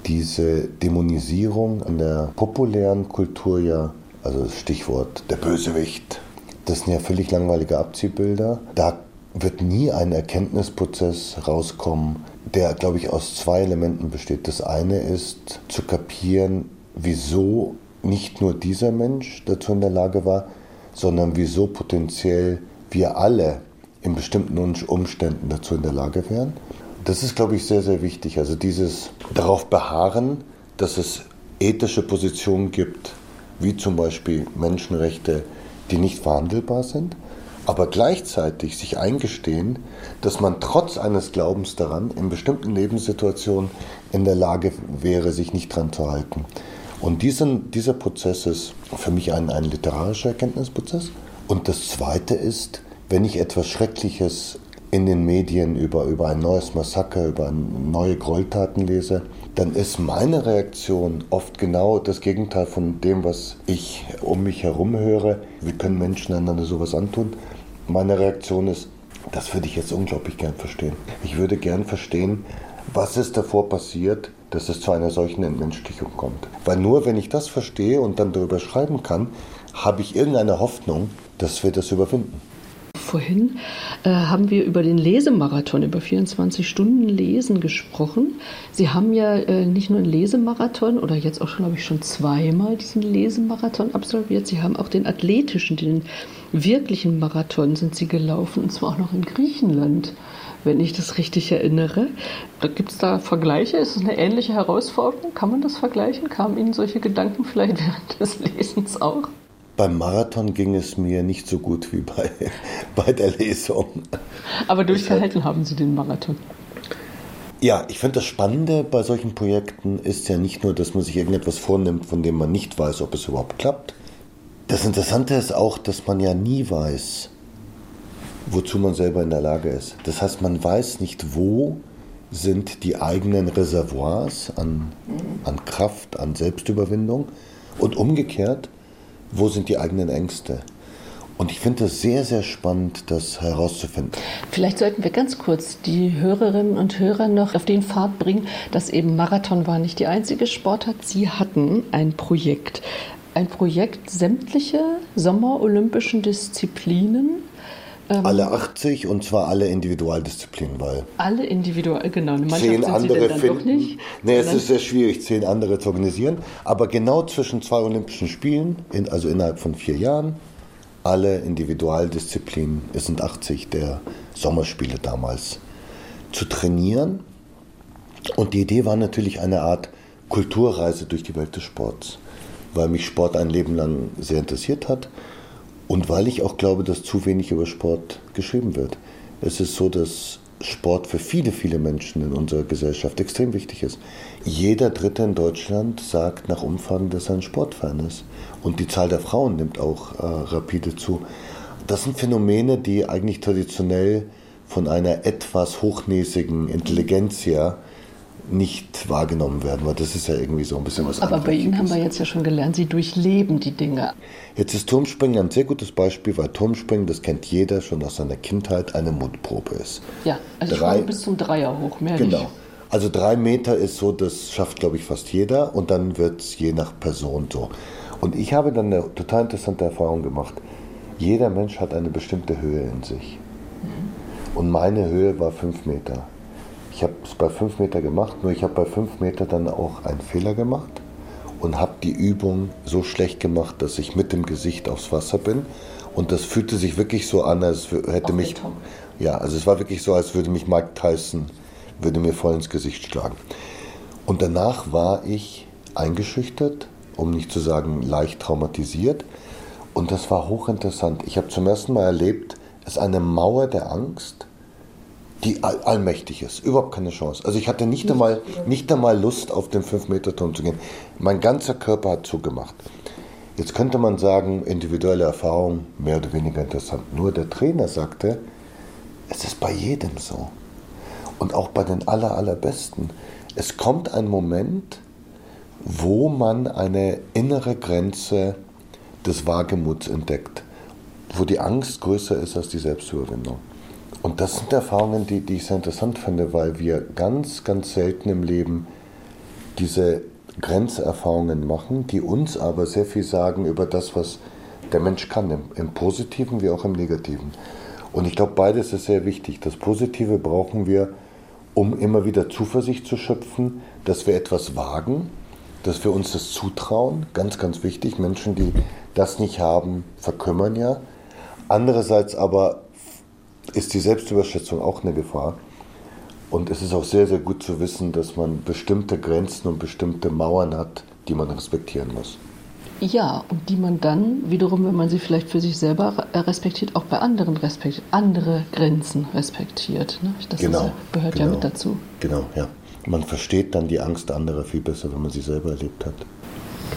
diese Dämonisierung an der populären Kultur ja, also das Stichwort der Bösewicht, das sind ja völlig langweilige Abziehbilder. Da wird nie ein Erkenntnisprozess rauskommen, der, glaube ich, aus zwei Elementen besteht. Das eine ist zu kapieren, wieso nicht nur dieser Mensch dazu in der Lage war, sondern wieso potenziell wir alle in bestimmten Umständen dazu in der Lage wären. Das ist, glaube ich, sehr, sehr wichtig. Also dieses darauf beharren, dass es ethische Positionen gibt, wie zum Beispiel Menschenrechte, die nicht verhandelbar sind, aber gleichzeitig sich eingestehen, dass man trotz eines Glaubens daran in bestimmten Lebenssituationen in der Lage wäre, sich nicht dran zu halten. Und diesen, dieser Prozess ist für mich ein, ein literarischer Erkenntnisprozess. Und das Zweite ist, wenn ich etwas Schreckliches in den Medien über, über ein neues Massaker, über neue Gräueltaten lese, dann ist meine Reaktion oft genau das Gegenteil von dem, was ich um mich herum höre. Wie können Menschen einander sowas antun? Meine Reaktion ist, das würde ich jetzt unglaublich gern verstehen. Ich würde gern verstehen, was ist davor passiert, dass es zu einer solchen Entmenschlichung kommt. Weil nur wenn ich das verstehe und dann darüber schreiben kann, habe ich irgendeine Hoffnung, dass wir das überwinden vorhin äh, haben wir über den Lesemarathon, über 24 Stunden Lesen gesprochen. Sie haben ja äh, nicht nur einen Lesemarathon oder jetzt auch schon, glaube ich, schon zweimal diesen Lesemarathon absolviert. Sie haben auch den athletischen, den wirklichen Marathon sind Sie gelaufen und zwar auch noch in Griechenland wenn ich das richtig erinnere. Gibt es da Vergleiche? Ist es eine ähnliche Herausforderung? Kann man das vergleichen? Kamen Ihnen solche Gedanken vielleicht während des Lesens auch? Beim Marathon ging es mir nicht so gut wie bei, bei der Lesung. Aber durchgehalten haben Sie den Marathon. Ja, ich finde das Spannende bei solchen Projekten ist ja nicht nur, dass man sich irgendetwas vornimmt, von dem man nicht weiß, ob es überhaupt klappt. Das Interessante ist auch, dass man ja nie weiß, wozu man selber in der Lage ist. Das heißt, man weiß nicht, wo sind die eigenen Reservoirs an, an Kraft, an Selbstüberwindung. Und umgekehrt, wo sind die eigenen Ängste. Und ich finde es sehr, sehr spannend, das herauszufinden. Vielleicht sollten wir ganz kurz die Hörerinnen und Hörer noch auf den Pfad bringen, dass eben Marathon war nicht die einzige Sportart. Sie hatten ein Projekt. Ein Projekt, sämtliche sommerolympischen Disziplinen ähm, alle 80 und zwar alle Individualdisziplinen, weil. Alle individuell, genau. Eine zehn andere finden. nicht, nee, es ist sehr schwierig, zehn andere zu organisieren. Aber genau zwischen zwei Olympischen Spielen, in, also innerhalb von vier Jahren, alle Individualdisziplinen, es sind 80 der Sommerspiele damals, zu trainieren Und die Idee war natürlich eine Art Kulturreise durch die Welt des Sports, weil mich Sport ein Leben lang sehr interessiert hat und weil ich auch glaube, dass zu wenig über Sport geschrieben wird. Es ist so, dass Sport für viele, viele Menschen in unserer Gesellschaft extrem wichtig ist. Jeder Dritte in Deutschland sagt nach Umfragen, dass er ein Sportfan ist. Und die Zahl der Frauen nimmt auch äh, rapide zu. Das sind Phänomene, die eigentlich traditionell von einer etwas hochnäsigen Intelligenzia nicht wahrgenommen werden, weil das ist ja irgendwie so ein bisschen was Aber bei Ihnen haben wir jetzt ja schon gelernt, Sie durchleben die Dinge. Jetzt ist Turmspringen ein sehr gutes Beispiel, weil Turmspringen, das kennt jeder schon aus seiner Kindheit, eine Mundprobe ist. Ja, also Drei, bis zum Dreier hoch, mehr Genau. Nicht. Also drei Meter ist so, das schafft, glaube ich, fast jeder und dann wird es je nach Person so. Und ich habe dann eine total interessante Erfahrung gemacht. Jeder Mensch hat eine bestimmte Höhe in sich. Mhm. Und meine Höhe war fünf Meter. Ich habe es bei fünf Meter gemacht, nur ich habe bei fünf Meter dann auch einen Fehler gemacht und habe die Übung so schlecht gemacht, dass ich mit dem Gesicht aufs Wasser bin. Und das fühlte sich wirklich so an, als hätte mich. Ja, also es war wirklich so, als würde mich Mike Tyson würde mir voll ins Gesicht schlagen. Und danach war ich eingeschüchtert, um nicht zu sagen leicht traumatisiert. Und das war hochinteressant. Ich habe zum ersten Mal erlebt, es ist eine Mauer der Angst, die all allmächtig ist. Überhaupt keine Chance. Also ich hatte nicht einmal, nicht einmal Lust, auf den 5-Meter-Turm zu gehen. Mein ganzer Körper hat zugemacht. Jetzt könnte man sagen, individuelle Erfahrung, mehr oder weniger interessant. Nur der Trainer sagte, es ist bei jedem so. Und auch bei den aller, allerbesten. Es kommt ein Moment, wo man eine innere Grenze des Wagemuts entdeckt, wo die Angst größer ist als die Selbstüberwindung. Und das sind Erfahrungen, die, die ich sehr interessant finde, weil wir ganz, ganz selten im Leben diese Grenzerfahrungen machen, die uns aber sehr viel sagen über das, was der Mensch kann, im, im Positiven wie auch im Negativen. Und ich glaube, beides ist sehr wichtig. Das Positive brauchen wir, um immer wieder Zuversicht zu schöpfen, dass wir etwas wagen, dass wir uns das zutrauen. Ganz, ganz wichtig. Menschen, die das nicht haben, verkümmern ja. Andererseits aber ist die Selbstüberschätzung auch eine Gefahr. Und es ist auch sehr, sehr gut zu wissen, dass man bestimmte Grenzen und bestimmte Mauern hat, die man respektieren muss. Ja, und die man dann wiederum, wenn man sie vielleicht für sich selber respektiert, auch bei anderen respektiert, andere Grenzen respektiert. Ne? Das genau, ja, gehört genau, ja mit dazu. Genau, ja. Man versteht dann die Angst anderer viel besser, wenn man sie selber erlebt hat.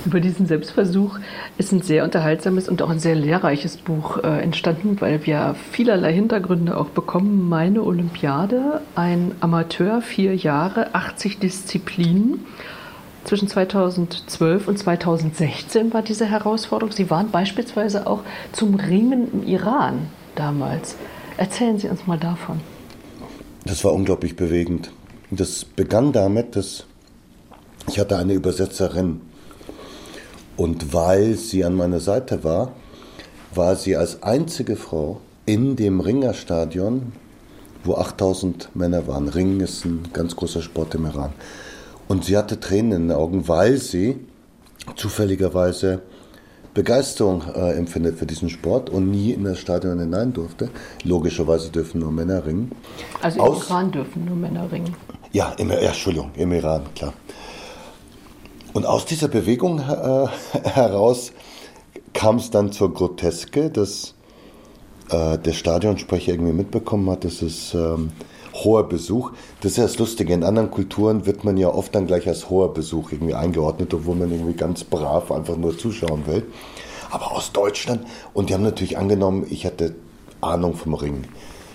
Über diesen Selbstversuch ist ein sehr unterhaltsames und auch ein sehr lehrreiches Buch äh, entstanden, weil wir vielerlei Hintergründe auch bekommen. Meine Olympiade, ein Amateur, vier Jahre, 80 Disziplinen. Zwischen 2012 und 2016 war diese Herausforderung. Sie waren beispielsweise auch zum Ringen im Iran damals. Erzählen Sie uns mal davon. Das war unglaublich bewegend. Das begann damit, dass ich hatte eine Übersetzerin und weil sie an meiner Seite war, war sie als einzige Frau in dem Ringerstadion, wo 8000 Männer waren. Ringen ist ein ganz großer Sport im Iran. Und sie hatte Tränen in den Augen, weil sie zufälligerweise Begeisterung äh, empfindet für diesen Sport und nie in das Stadion hinein durfte. Logischerweise dürfen nur Männer ringen. Also im Aus, Iran dürfen nur Männer ringen. Ja, im, ja, Entschuldigung, im Iran, klar. Und aus dieser Bewegung äh, heraus kam es dann zur Groteske, dass äh, der Stadionsprecher irgendwie mitbekommen hat, dass es ähm, hoher Besuch. Das ist ja das Lustige. In anderen Kulturen wird man ja oft dann gleich als hoher Besuch irgendwie eingeordnet, obwohl man irgendwie ganz brav einfach nur zuschauen will. Aber aus Deutschland. Und die haben natürlich angenommen, ich hatte Ahnung vom Ringen.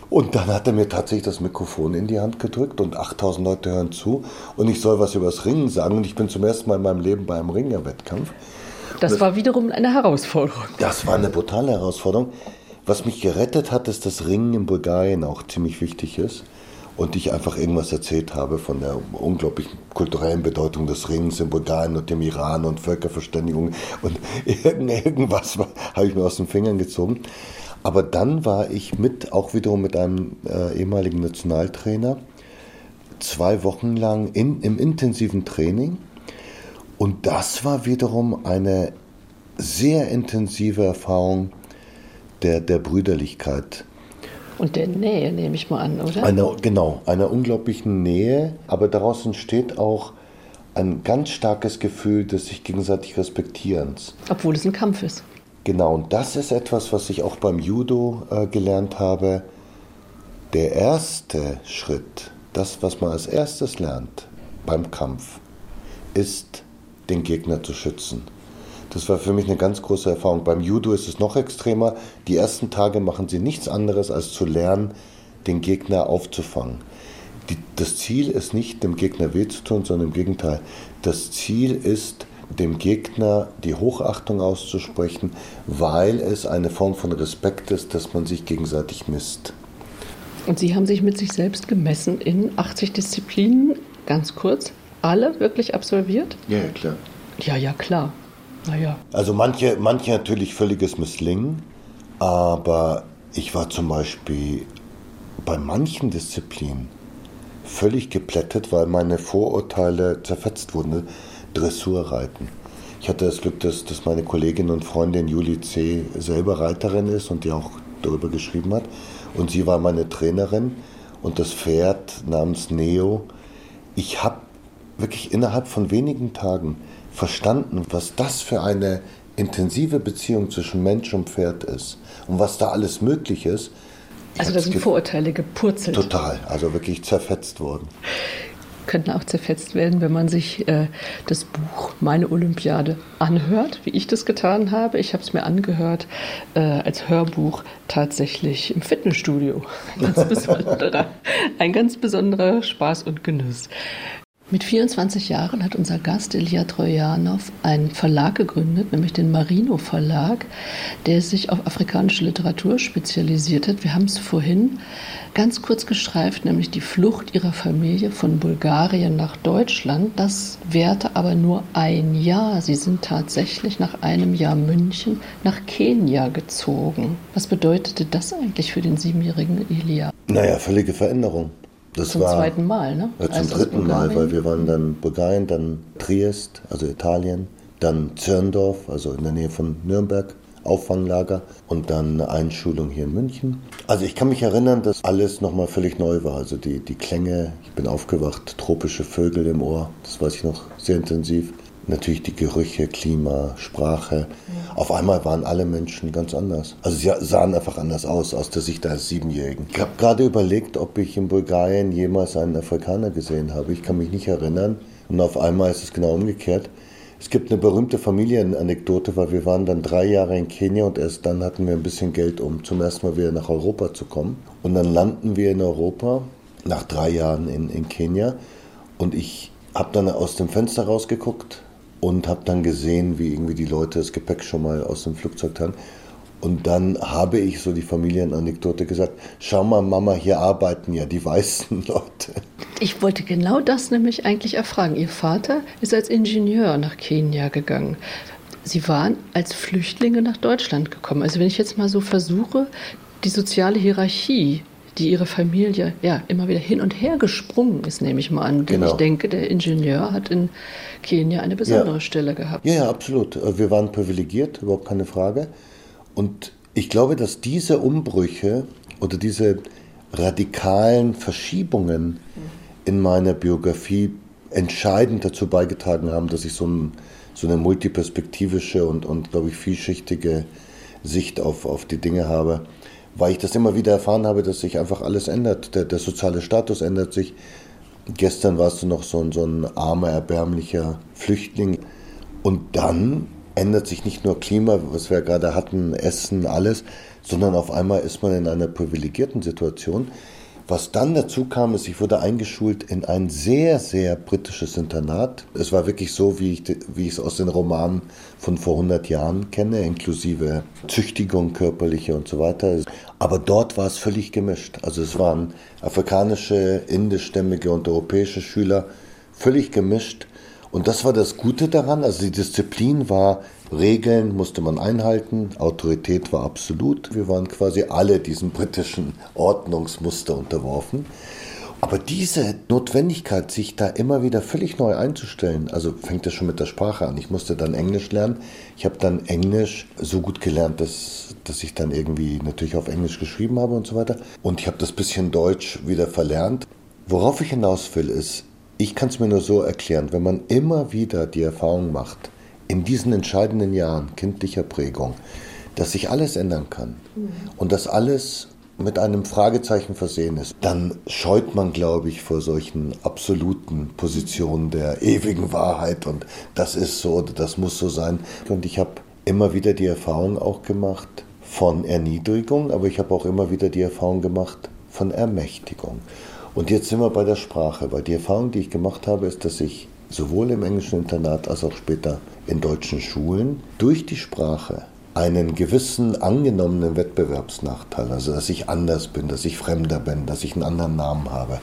Und dann hat er mir tatsächlich das Mikrofon in die Hand gedrückt und 8000 Leute hören zu und ich soll was über das Ringen sagen und ich bin zum ersten Mal in meinem Leben bei einem Ringerwettkampf. Das, das war wiederum eine Herausforderung. Das war eine brutale Herausforderung. Was mich gerettet hat, ist, dass Ringen in Bulgarien auch ziemlich wichtig ist und ich einfach irgendwas erzählt habe von der unglaublichen kulturellen Bedeutung des Rings in Bulgarien und dem Iran und Völkerverständigung und irgendwas habe ich mir aus den Fingern gezogen. Aber dann war ich mit, auch wiederum mit einem äh, ehemaligen Nationaltrainer, zwei Wochen lang in, im intensiven Training. Und das war wiederum eine sehr intensive Erfahrung der, der Brüderlichkeit. Und der Nähe nehme ich mal an, oder? Eine, genau, einer unglaublichen Nähe, aber daraus entsteht auch ein ganz starkes Gefühl des sich gegenseitig Respektierens. Obwohl es ein Kampf ist. Genau, und das ist etwas, was ich auch beim Judo äh, gelernt habe. Der erste Schritt, das, was man als erstes lernt beim Kampf, ist, den Gegner zu schützen. Das war für mich eine ganz große Erfahrung. Beim Judo ist es noch extremer. Die ersten Tage machen sie nichts anderes, als zu lernen, den Gegner aufzufangen. Die, das Ziel ist nicht, dem Gegner weh zu tun, sondern im Gegenteil. Das Ziel ist, dem Gegner die Hochachtung auszusprechen, weil es eine Form von Respekt ist, dass man sich gegenseitig misst. Und Sie haben sich mit sich selbst gemessen in 80 Disziplinen, ganz kurz, alle wirklich absolviert? Ja, ja klar. Ja, ja, klar. Naja. Also manche, manche natürlich völliges Misslingen, aber ich war zum Beispiel bei manchen Disziplinen völlig geplättet, weil meine Vorurteile zerfetzt wurden. Dressurreiten. Ich hatte das Glück, dass, dass meine Kollegin und Freundin Julie C. selber Reiterin ist und die auch darüber geschrieben hat. Und sie war meine Trainerin und das Pferd namens Neo. Ich habe wirklich innerhalb von wenigen Tagen verstanden, was das für eine intensive Beziehung zwischen Mensch und Pferd ist und was da alles möglich ist. Also da sind Vorurteile gepurzelt. Total, also wirklich zerfetzt worden. Könnten auch zerfetzt werden, wenn man sich äh, das Buch Meine Olympiade anhört, wie ich das getan habe. Ich habe es mir angehört äh, als Hörbuch tatsächlich im Fitnessstudio. Ein ganz, ein ganz besonderer Spaß und Genuss. Mit 24 Jahren hat unser Gast Ilya Trojanow einen Verlag gegründet, nämlich den Marino Verlag, der sich auf afrikanische Literatur spezialisiert hat. Wir haben es vorhin ganz kurz gestreift, nämlich die Flucht ihrer Familie von Bulgarien nach Deutschland. Das währte aber nur ein Jahr. Sie sind tatsächlich nach einem Jahr München nach Kenia gezogen. Was bedeutete das eigentlich für den siebenjährigen Ilya? Naja, völlige Veränderung. Das zum war, zweiten Mal, ne? Ja, zum also dritten Mal, weil wir waren dann Bulgarien, dann Triest, also Italien, dann Zirndorf, also in der Nähe von Nürnberg, Auffanglager und dann eine Einschulung hier in München. Also ich kann mich erinnern, dass alles nochmal völlig neu war. Also die, die Klänge, ich bin aufgewacht, tropische Vögel im Ohr, das weiß ich noch sehr intensiv natürlich die Gerüche, Klima, Sprache. Ja. Auf einmal waren alle Menschen ganz anders. Also sie sahen einfach anders aus, aus der Sicht eines Siebenjährigen. Ich habe gerade überlegt, ob ich in Bulgarien jemals einen Afrikaner gesehen habe. Ich kann mich nicht erinnern. Und auf einmal ist es genau umgekehrt. Es gibt eine berühmte Familienanekdote, weil wir waren dann drei Jahre in Kenia und erst dann hatten wir ein bisschen Geld, um zum ersten Mal wieder nach Europa zu kommen. Und dann landen wir in Europa, nach drei Jahren in, in Kenia. Und ich habe dann aus dem Fenster rausgeguckt und habe dann gesehen, wie irgendwie die Leute das Gepäck schon mal aus dem Flugzeug haben. Und dann habe ich so die Familienanekdote gesagt, schau mal Mama, hier arbeiten ja die weißen Leute. Ich wollte genau das nämlich eigentlich erfragen. Ihr Vater ist als Ingenieur nach Kenia gegangen. Sie waren als Flüchtlinge nach Deutschland gekommen. Also wenn ich jetzt mal so versuche, die soziale Hierarchie die ihre Familie ja immer wieder hin und her gesprungen ist, nehme ich mal an. Denn genau. ich denke, der Ingenieur hat in Kenia eine besondere ja. Stelle gehabt. Ja, ja, absolut. Äh, wir waren privilegiert, überhaupt keine Frage. Und ich glaube, dass diese Umbrüche oder diese radikalen Verschiebungen in meiner Biografie entscheidend dazu beigetragen haben, dass ich so, ein, so eine multiperspektivische und, und glaube ich, vielschichtige Sicht auf, auf die Dinge habe weil ich das immer wieder erfahren habe, dass sich einfach alles ändert. Der, der soziale Status ändert sich. Gestern warst du noch so ein, so ein armer, erbärmlicher Flüchtling. Und dann ändert sich nicht nur Klima, was wir gerade hatten, Essen, alles, sondern auf einmal ist man in einer privilegierten Situation. Was dann dazu kam, ist, ich wurde eingeschult in ein sehr, sehr britisches Internat. Es war wirklich so, wie ich, wie ich es aus den Romanen von vor 100 Jahren kenne, inklusive Züchtigung, körperliche und so weiter. Aber dort war es völlig gemischt. Also es waren afrikanische, indischstämmige und europäische Schüler völlig gemischt. Und das war das Gute daran. Also die Disziplin war Regeln musste man einhalten, Autorität war absolut. Wir waren quasi alle diesem britischen Ordnungsmuster unterworfen. Aber diese Notwendigkeit, sich da immer wieder völlig neu einzustellen, also fängt das schon mit der Sprache an. Ich musste dann Englisch lernen. Ich habe dann Englisch so gut gelernt, dass, dass ich dann irgendwie natürlich auf Englisch geschrieben habe und so weiter. Und ich habe das bisschen Deutsch wieder verlernt. Worauf ich hinaus will, ist, ich kann es mir nur so erklären, wenn man immer wieder die Erfahrung macht, in diesen entscheidenden Jahren kindlicher Prägung, dass sich alles ändern kann und dass alles mit einem Fragezeichen versehen ist, dann scheut man, glaube ich, vor solchen absoluten Positionen der ewigen Wahrheit und das ist so oder das muss so sein. Und ich habe immer wieder die Erfahrung auch gemacht von Erniedrigung, aber ich habe auch immer wieder die Erfahrung gemacht von Ermächtigung. Und jetzt sind wir bei der Sprache, weil die Erfahrung, die ich gemacht habe, ist, dass ich sowohl im englischen Internat als auch später in deutschen Schulen durch die Sprache einen gewissen angenommenen Wettbewerbsnachteil, also dass ich anders bin, dass ich fremder bin, dass ich einen anderen Namen habe,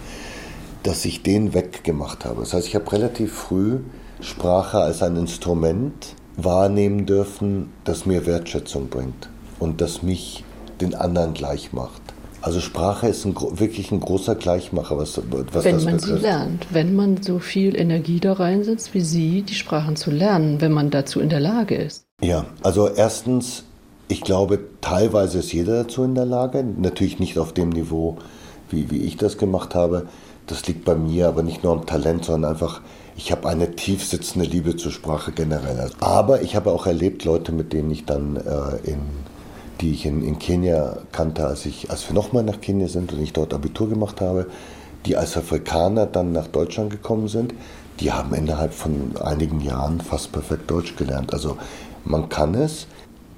dass ich den weggemacht habe. Das heißt, ich habe relativ früh Sprache als ein Instrument wahrnehmen dürfen, das mir Wertschätzung bringt und das mich den anderen gleich macht. Also Sprache ist ein, wirklich ein großer Gleichmacher, was, was wenn das man betrifft. sie lernt, wenn man so viel Energie da reinsetzt wie Sie, die Sprachen zu lernen, wenn man dazu in der Lage ist. Ja, also erstens, ich glaube, teilweise ist jeder dazu in der Lage, natürlich nicht auf dem Niveau, wie, wie ich das gemacht habe. Das liegt bei mir, aber nicht nur am Talent, sondern einfach, ich habe eine tief sitzende Liebe zur Sprache generell. Aber ich habe auch erlebt, Leute, mit denen ich dann äh, in die ich in, in Kenia kannte, als, ich, als wir nochmal nach Kenia sind und ich dort Abitur gemacht habe, die als Afrikaner dann nach Deutschland gekommen sind, die haben innerhalb von einigen Jahren fast perfekt Deutsch gelernt. Also man kann es.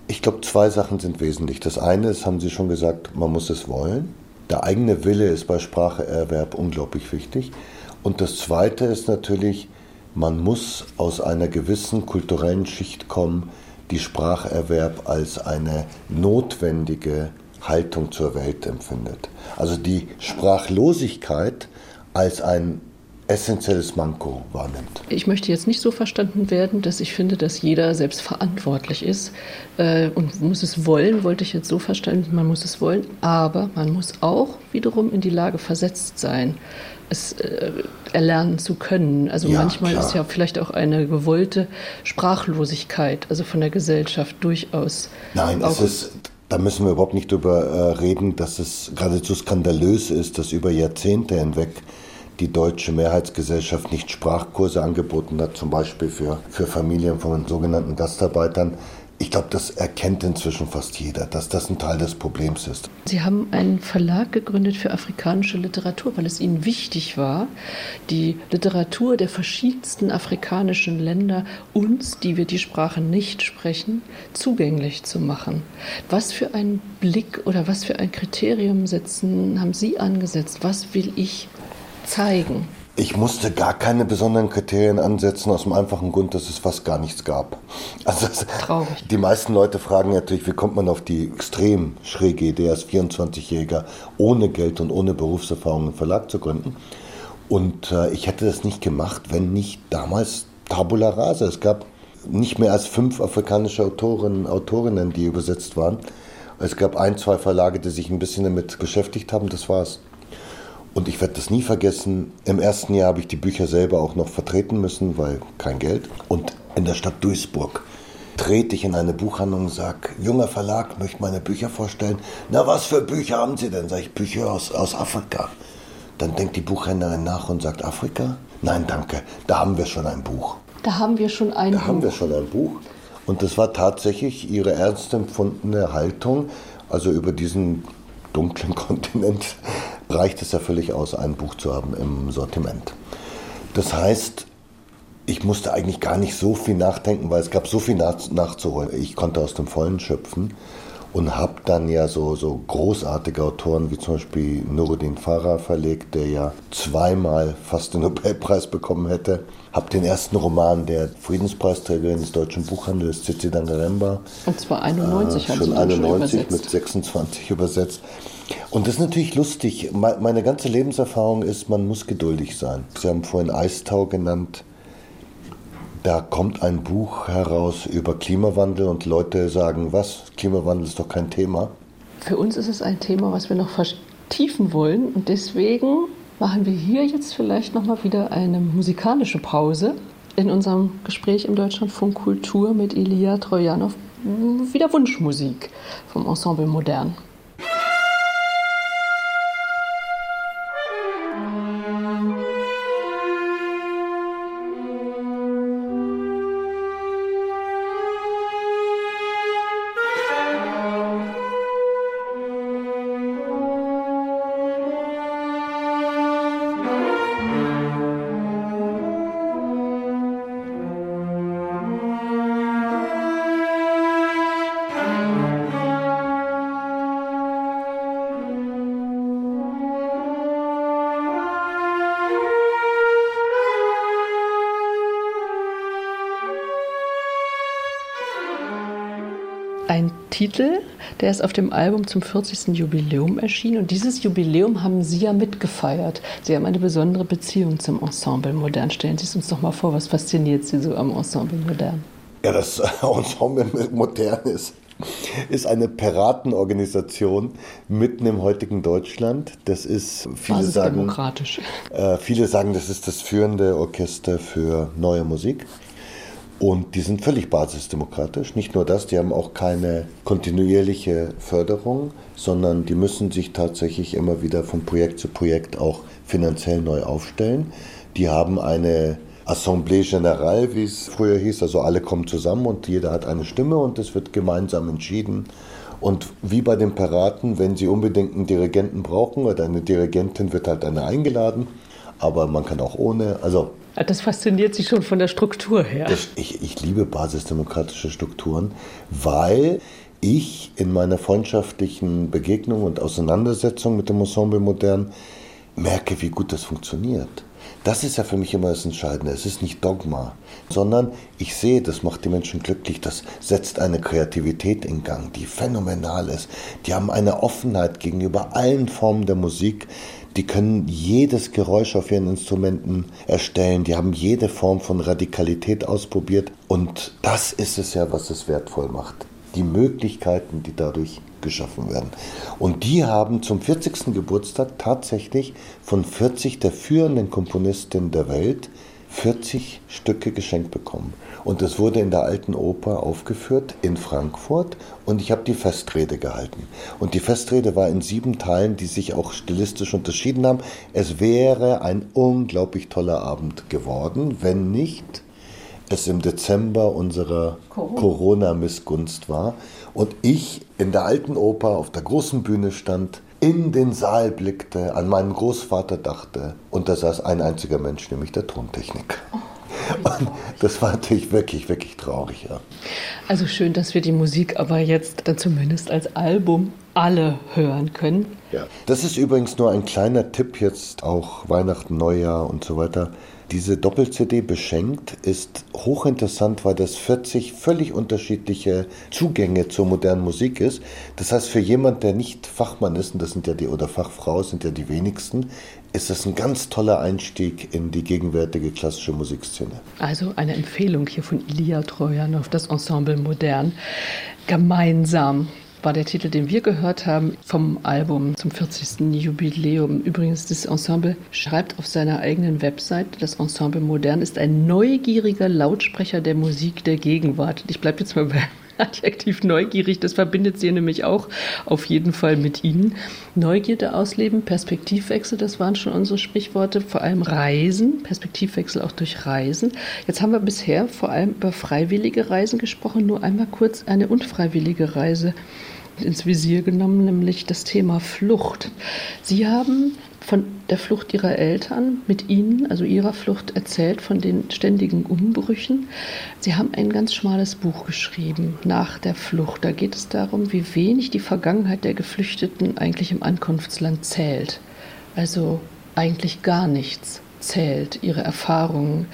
Ich glaube, zwei Sachen sind wesentlich. Das eine ist, haben Sie schon gesagt, man muss es wollen. Der eigene Wille ist bei Spracherwerb unglaublich wichtig. Und das zweite ist natürlich, man muss aus einer gewissen kulturellen Schicht kommen, die Spracherwerb als eine notwendige Haltung zur Welt empfindet. Also die Sprachlosigkeit als ein essentielles Manko wahrnimmt. Ich möchte jetzt nicht so verstanden werden, dass ich finde, dass jeder selbst verantwortlich ist äh, und muss es wollen, wollte ich jetzt so verstanden, man muss es wollen, aber man muss auch wiederum in die Lage versetzt sein, es äh, erlernen zu können. Also ja, manchmal klar. ist ja vielleicht auch eine gewollte Sprachlosigkeit, also von der Gesellschaft durchaus. Nein, es ist, da müssen wir überhaupt nicht drüber äh, reden, dass es geradezu skandalös ist, dass über Jahrzehnte hinweg die deutsche Mehrheitsgesellschaft nicht Sprachkurse angeboten hat, zum Beispiel für, für Familien von sogenannten Gastarbeitern. Ich glaube, das erkennt inzwischen fast jeder, dass das ein Teil des Problems ist. Sie haben einen Verlag gegründet für afrikanische Literatur, weil es Ihnen wichtig war, die Literatur der verschiedensten afrikanischen Länder uns, die wir die Sprache nicht sprechen, zugänglich zu machen. Was für einen Blick oder was für ein Kriterium setzen, haben Sie angesetzt? Was will ich zeigen? Ich musste gar keine besonderen Kriterien ansetzen, aus dem einfachen Grund, dass es fast gar nichts gab. Also Traurig. Die meisten Leute fragen natürlich, wie kommt man auf die extrem schräge Idee, als 24-Jähriger ohne Geld und ohne Berufserfahrung einen Verlag zu gründen. Und äh, ich hätte das nicht gemacht, wenn nicht damals Tabula Rasa. Es gab nicht mehr als fünf afrikanische Autoren, Autorinnen, die übersetzt waren. Es gab ein, zwei Verlage, die sich ein bisschen damit beschäftigt haben, das war's. Und ich werde das nie vergessen. Im ersten Jahr habe ich die Bücher selber auch noch vertreten müssen, weil kein Geld. Und in der Stadt Duisburg trete ich in eine Buchhandlung und sage, junger Verlag, möchte meine Bücher vorstellen. Na, was für Bücher haben Sie denn? Sag ich, Bücher aus, aus Afrika. Dann denkt die Buchhändlerin nach und sagt, Afrika? Nein, danke, da haben wir schon ein Buch. Da haben wir schon ein da Buch. Da haben wir schon ein Buch. Und das war tatsächlich ihre ernst empfundene Haltung, also über diesen dunklen Kontinent reicht es ja völlig aus, ein Buch zu haben im Sortiment. Das heißt, ich musste eigentlich gar nicht so viel nachdenken, weil es gab so viel nach, nachzuholen. Ich konnte aus dem Vollen schöpfen und habe dann ja so, so großartige Autoren wie zum Beispiel Nuruddin Farah verlegt, der ja zweimal fast den Nobelpreis bekommen hätte. Habe den ersten Roman der Friedenspreisträgerin des deutschen Buchhandels, Cici Dangaremba. Und zwar 91 äh, schon 91 mit 26 übersetzt. Und das ist natürlich lustig. Meine ganze Lebenserfahrung ist, man muss geduldig sein. Sie haben vorhin Eistau genannt. Da kommt ein Buch heraus über Klimawandel und Leute sagen, was? Klimawandel ist doch kein Thema. Für uns ist es ein Thema, was wir noch vertiefen wollen. Und deswegen machen wir hier jetzt vielleicht nochmal wieder eine musikalische Pause in unserem Gespräch im Deutschlandfunk Kultur mit Elia Trojanow. Wieder Wunschmusik vom Ensemble Modern. Der ist auf dem Album zum 40. Jubiläum erschienen. Und dieses Jubiläum haben Sie ja mitgefeiert. Sie haben eine besondere Beziehung zum Ensemble Modern. Stellen Sie es uns doch mal vor, was fasziniert Sie so am Ensemble Modern? Ja, das Ensemble Modern ist, ist eine Piratenorganisation mitten im heutigen Deutschland. Das ist, viele sagen, äh, viele sagen, das ist das führende Orchester für neue Musik. Und die sind völlig basisdemokratisch. Nicht nur das, die haben auch keine kontinuierliche Förderung, sondern die müssen sich tatsächlich immer wieder von Projekt zu Projekt auch finanziell neu aufstellen. Die haben eine Assemblée Générale, wie es früher hieß, also alle kommen zusammen und jeder hat eine Stimme und es wird gemeinsam entschieden. Und wie bei den Piraten, wenn sie unbedingt einen Dirigenten brauchen oder eine Dirigentin, wird halt eine eingeladen. Aber man kann auch ohne. Also das fasziniert Sie schon von der Struktur her. Das, ich, ich liebe basisdemokratische Strukturen, weil ich in meiner freundschaftlichen Begegnung und Auseinandersetzung mit dem Ensemble Modern merke, wie gut das funktioniert. Das ist ja für mich immer das Entscheidende. Es ist nicht Dogma, sondern ich sehe, das macht die Menschen glücklich. Das setzt eine Kreativität in Gang, die phänomenal ist. Die haben eine Offenheit gegenüber allen Formen der Musik, die können jedes Geräusch auf ihren Instrumenten erstellen. Die haben jede Form von Radikalität ausprobiert. Und das ist es ja, was es wertvoll macht. Die Möglichkeiten, die dadurch geschaffen werden. Und die haben zum 40. Geburtstag tatsächlich von 40 der führenden Komponistinnen der Welt 40 Stücke geschenkt bekommen. Und es wurde in der Alten Oper aufgeführt in Frankfurt und ich habe die Festrede gehalten. Und die Festrede war in sieben Teilen, die sich auch stilistisch unterschieden haben. Es wäre ein unglaublich toller Abend geworden, wenn nicht es im Dezember unserer Corona-Missgunst war und ich in der Alten Oper auf der großen Bühne stand in den Saal blickte, an meinen Großvater dachte und da saß ein einziger Mensch, nämlich der Tontechnik. Und das war natürlich wirklich, wirklich traurig. Ja. Also schön, dass wir die Musik aber jetzt dann zumindest als Album alle hören können. Ja. Das ist übrigens nur ein kleiner Tipp jetzt, auch Weihnachten, Neujahr und so weiter. Diese Doppel-CD beschenkt ist hochinteressant, weil das 40 völlig unterschiedliche Zugänge zur modernen Musik ist. Das heißt, für jemand, der nicht Fachmann ist, und das sind ja die, oder Fachfrau sind ja die wenigsten, ist das ein ganz toller Einstieg in die gegenwärtige klassische Musikszene. Also eine Empfehlung hier von Trojan auf das Ensemble Modern. Gemeinsam war der Titel, den wir gehört haben vom Album zum 40. Jubiläum. Übrigens, das Ensemble schreibt auf seiner eigenen Website, das Ensemble Modern ist ein neugieriger Lautsprecher der Musik der Gegenwart. Ich bleibe jetzt mal bei Adjektiv neugierig, das verbindet sie nämlich auch auf jeden Fall mit Ihnen. Neugierde ausleben, Perspektivwechsel, das waren schon unsere Sprichworte, vor allem Reisen, Perspektivwechsel auch durch Reisen. Jetzt haben wir bisher vor allem über freiwillige Reisen gesprochen, nur einmal kurz eine unfreiwillige Reise ins Visier genommen, nämlich das Thema Flucht. Sie haben von der Flucht ihrer Eltern mit ihnen, also ihrer Flucht erzählt, von den ständigen Umbrüchen. Sie haben ein ganz schmales Buch geschrieben, Nach der Flucht. Da geht es darum, wie wenig die Vergangenheit der Geflüchteten eigentlich im Ankunftsland zählt. Also eigentlich gar nichts zählt, ihre Erfahrungen.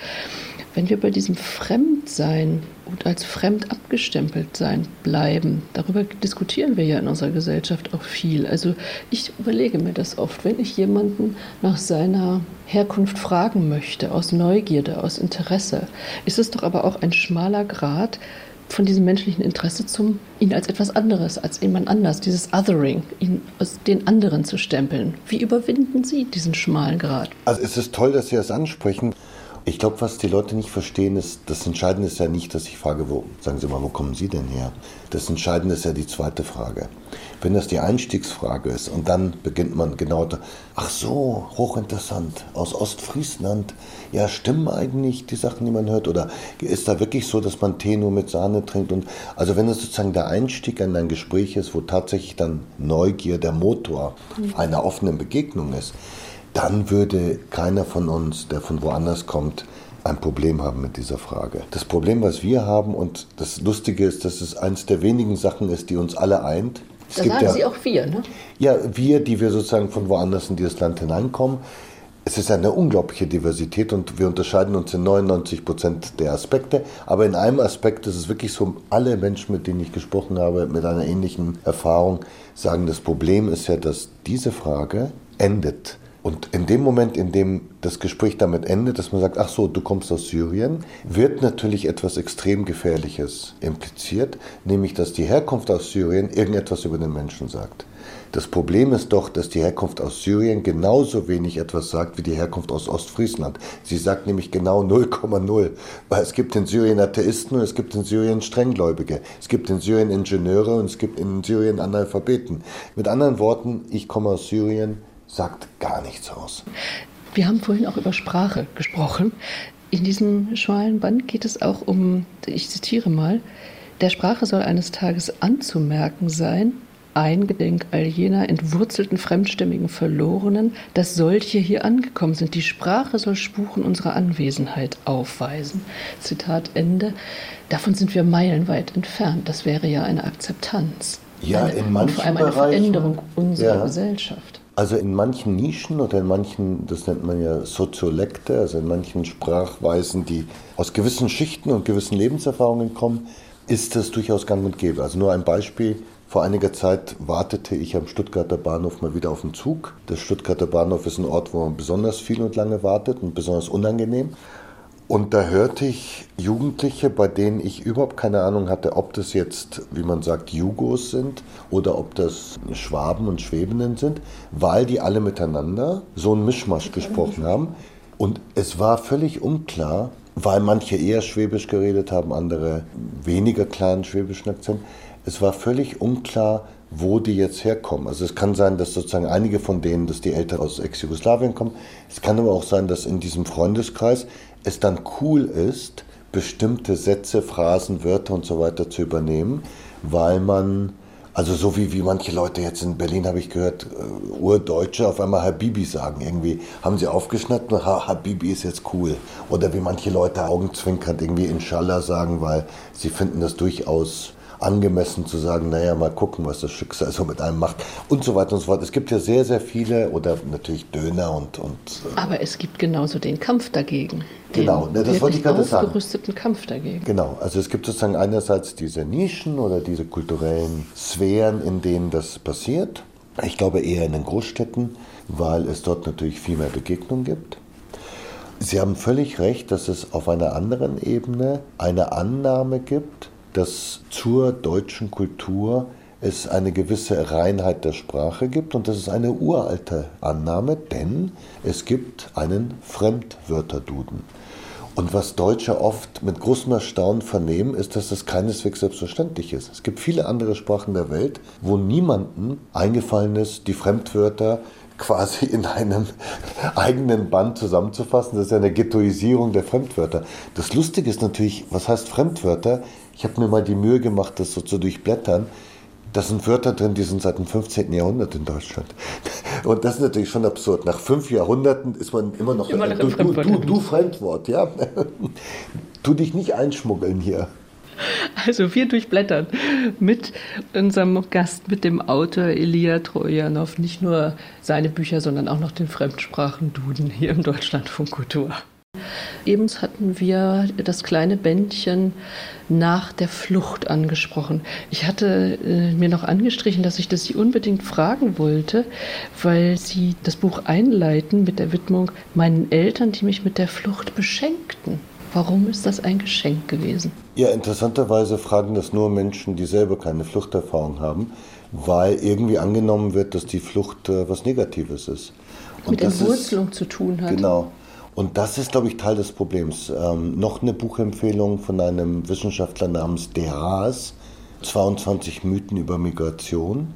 Wenn wir bei diesem Fremdsein und als fremd abgestempelt sein bleiben, darüber diskutieren wir ja in unserer Gesellschaft auch viel. Also ich überlege mir das oft, wenn ich jemanden nach seiner Herkunft fragen möchte, aus Neugierde, aus Interesse, ist es doch aber auch ein schmaler Grad, von diesem menschlichen Interesse zum ihn als etwas anderes, als jemand anders, dieses Othering, ihn als den anderen zu stempeln. Wie überwinden Sie diesen schmalen Grad? Also es ist toll, dass Sie das ansprechen. Ich glaube, was die Leute nicht verstehen, ist, das Entscheidende ist ja nicht, dass ich frage, wo, sagen Sie mal, wo kommen Sie denn her? Das Entscheidende ist ja die zweite Frage. Wenn das die Einstiegsfrage ist und dann beginnt man genau, da, ach so, hochinteressant, aus Ostfriesland, ja, stimmen eigentlich die Sachen, die man hört? Oder ist da wirklich so, dass man Tee nur mit Sahne trinkt? Und also wenn es sozusagen der Einstieg in ein Gespräch ist, wo tatsächlich dann Neugier der Motor einer offenen Begegnung ist, dann würde keiner von uns, der von woanders kommt, ein Problem haben mit dieser Frage. Das Problem, was wir haben, und das Lustige ist, dass es eines der wenigen Sachen ist, die uns alle eint. Es da sagen ja, Sie auch wir, ne? Ja, wir, die wir sozusagen von woanders in dieses Land hineinkommen. Es ist eine unglaubliche Diversität und wir unterscheiden uns in 99 Prozent der Aspekte. Aber in einem Aspekt ist es wirklich so, alle Menschen, mit denen ich gesprochen habe, mit einer ähnlichen Erfahrung, sagen, das Problem ist ja, dass diese Frage endet und in dem Moment, in dem das Gespräch damit endet, dass man sagt, ach so, du kommst aus Syrien, wird natürlich etwas extrem Gefährliches impliziert, nämlich dass die Herkunft aus Syrien irgendetwas über den Menschen sagt. Das Problem ist doch, dass die Herkunft aus Syrien genauso wenig etwas sagt wie die Herkunft aus Ostfriesland. Sie sagt nämlich genau 0,0, weil es gibt in Syrien Atheisten und es gibt in Syrien Strenggläubige. Es gibt in Syrien Ingenieure und es gibt in Syrien Analphabeten. Mit anderen Worten, ich komme aus Syrien, sagt gar nichts aus. Wir haben vorhin auch über Sprache gesprochen. In diesem schmalen Band geht es auch um, ich zitiere mal, der Sprache soll eines Tages anzumerken sein, eingedenk all jener entwurzelten fremdstimmigen Verlorenen, dass solche hier angekommen sind. Die Sprache soll Spuren unserer Anwesenheit aufweisen. Zitat Ende. Davon sind wir meilenweit entfernt. Das wäre ja eine Akzeptanz. Ja, eine, in manchen und vor allem eine Veränderung unserer ja. Gesellschaft. Also in manchen Nischen oder in manchen, das nennt man ja Soziolekte, also in manchen Sprachweisen, die aus gewissen Schichten und gewissen Lebenserfahrungen kommen, ist das durchaus gang und gäbe. Also nur ein Beispiel. Vor einiger Zeit wartete ich am Stuttgarter Bahnhof mal wieder auf den Zug. Der Stuttgarter Bahnhof ist ein Ort, wo man besonders viel und lange wartet und besonders unangenehm. Und da hörte ich Jugendliche, bei denen ich überhaupt keine Ahnung hatte, ob das jetzt, wie man sagt, Jugos sind oder ob das Schwaben und Schwäbinnen sind, weil die alle miteinander so einen Mischmasch gesprochen haben. Und es war völlig unklar, weil manche eher Schwäbisch geredet haben, andere weniger klaren schwäbischen Akzent. Es war völlig unklar, wo die jetzt herkommen. Also es kann sein, dass sozusagen einige von denen, dass die Eltern aus Ex-Jugoslawien kommen. Es kann aber auch sein, dass in diesem Freundeskreis es dann cool ist, bestimmte Sätze, Phrasen, Wörter und so weiter zu übernehmen, weil man, also so wie, wie manche Leute jetzt in Berlin, habe ich gehört, uh, Urdeutsche auf einmal Habibi sagen. Irgendwie haben sie aufgeschnitten, ha, Habibi ist jetzt cool. Oder wie manche Leute augenzwinkernd irgendwie Inshallah sagen, weil sie finden das durchaus angemessen zu sagen, naja, mal gucken, was das Schicksal so mit einem macht und so weiter und so fort. Es gibt ja sehr, sehr viele oder natürlich Döner und. und äh Aber es gibt genauso den Kampf dagegen. Genau, ne, das wollte ich gerade sagen. ausgerüsteten Kampf dagegen. Genau, also es gibt sozusagen einerseits diese Nischen oder diese kulturellen Sphären, in denen das passiert. Ich glaube eher in den Großstädten, weil es dort natürlich viel mehr Begegnung gibt. Sie haben völlig recht, dass es auf einer anderen Ebene eine Annahme gibt, dass zur deutschen Kultur es eine gewisse Reinheit der Sprache gibt und das ist eine uralte Annahme, denn es gibt einen Fremdwörterduden. Und was Deutsche oft mit großem Erstaunen vernehmen, ist, dass das keineswegs selbstverständlich ist. Es gibt viele andere Sprachen der Welt, wo niemandem eingefallen ist, die Fremdwörter quasi in einem eigenen Band zusammenzufassen. Das ist ja eine Ghettoisierung der Fremdwörter. Das Lustige ist natürlich, was heißt Fremdwörter? Ich habe mir mal die Mühe gemacht, das so zu durchblättern. Da sind Wörter drin, die sind seit dem 15. Jahrhundert in Deutschland. Und das ist natürlich schon absurd. Nach fünf Jahrhunderten ist man immer noch, immer noch du, du, du, du Fremdwort, ja. tu dich nicht einschmuggeln hier. Also wir durchblättern mit unserem Gast, mit dem Autor Elia Trojanow, nicht nur seine Bücher, sondern auch noch den Fremdsprachen-Duden hier im Deutschlandfunk Kultur. Eben hatten wir das kleine Bändchen nach der Flucht angesprochen. Ich hatte äh, mir noch angestrichen, dass ich das Sie unbedingt fragen wollte, weil Sie das Buch einleiten mit der Widmung meinen Eltern, die mich mit der Flucht beschenkten. Warum ist das ein Geschenk gewesen? Ja, interessanterweise fragen das nur Menschen, die selber keine Fluchterfahrung haben, weil irgendwie angenommen wird, dass die Flucht äh, was Negatives ist. Und Mit Entwurzelung ist, zu tun hat. Genau. Und das ist, glaube ich, Teil des Problems. Ähm, noch eine Buchempfehlung von einem Wissenschaftler namens De Haas, 22 Mythen über Migration.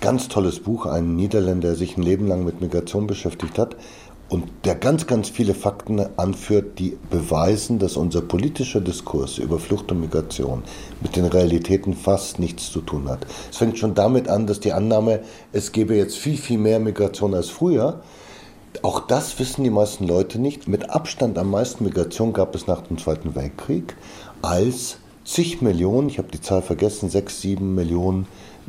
Ganz tolles Buch, ein Niederländer, der sich ein Leben lang mit Migration beschäftigt hat und der ganz, ganz viele Fakten anführt, die beweisen, dass unser politischer Diskurs über Flucht und Migration mit den Realitäten fast nichts zu tun hat. Es fängt schon damit an, dass die Annahme, es gäbe jetzt viel, viel mehr Migration als früher, auch das wissen die meisten Leute nicht. Mit Abstand am meisten Migration gab es nach dem Zweiten Weltkrieg, als zig Millionen, ich habe die Zahl vergessen, sechs, sieben Millionen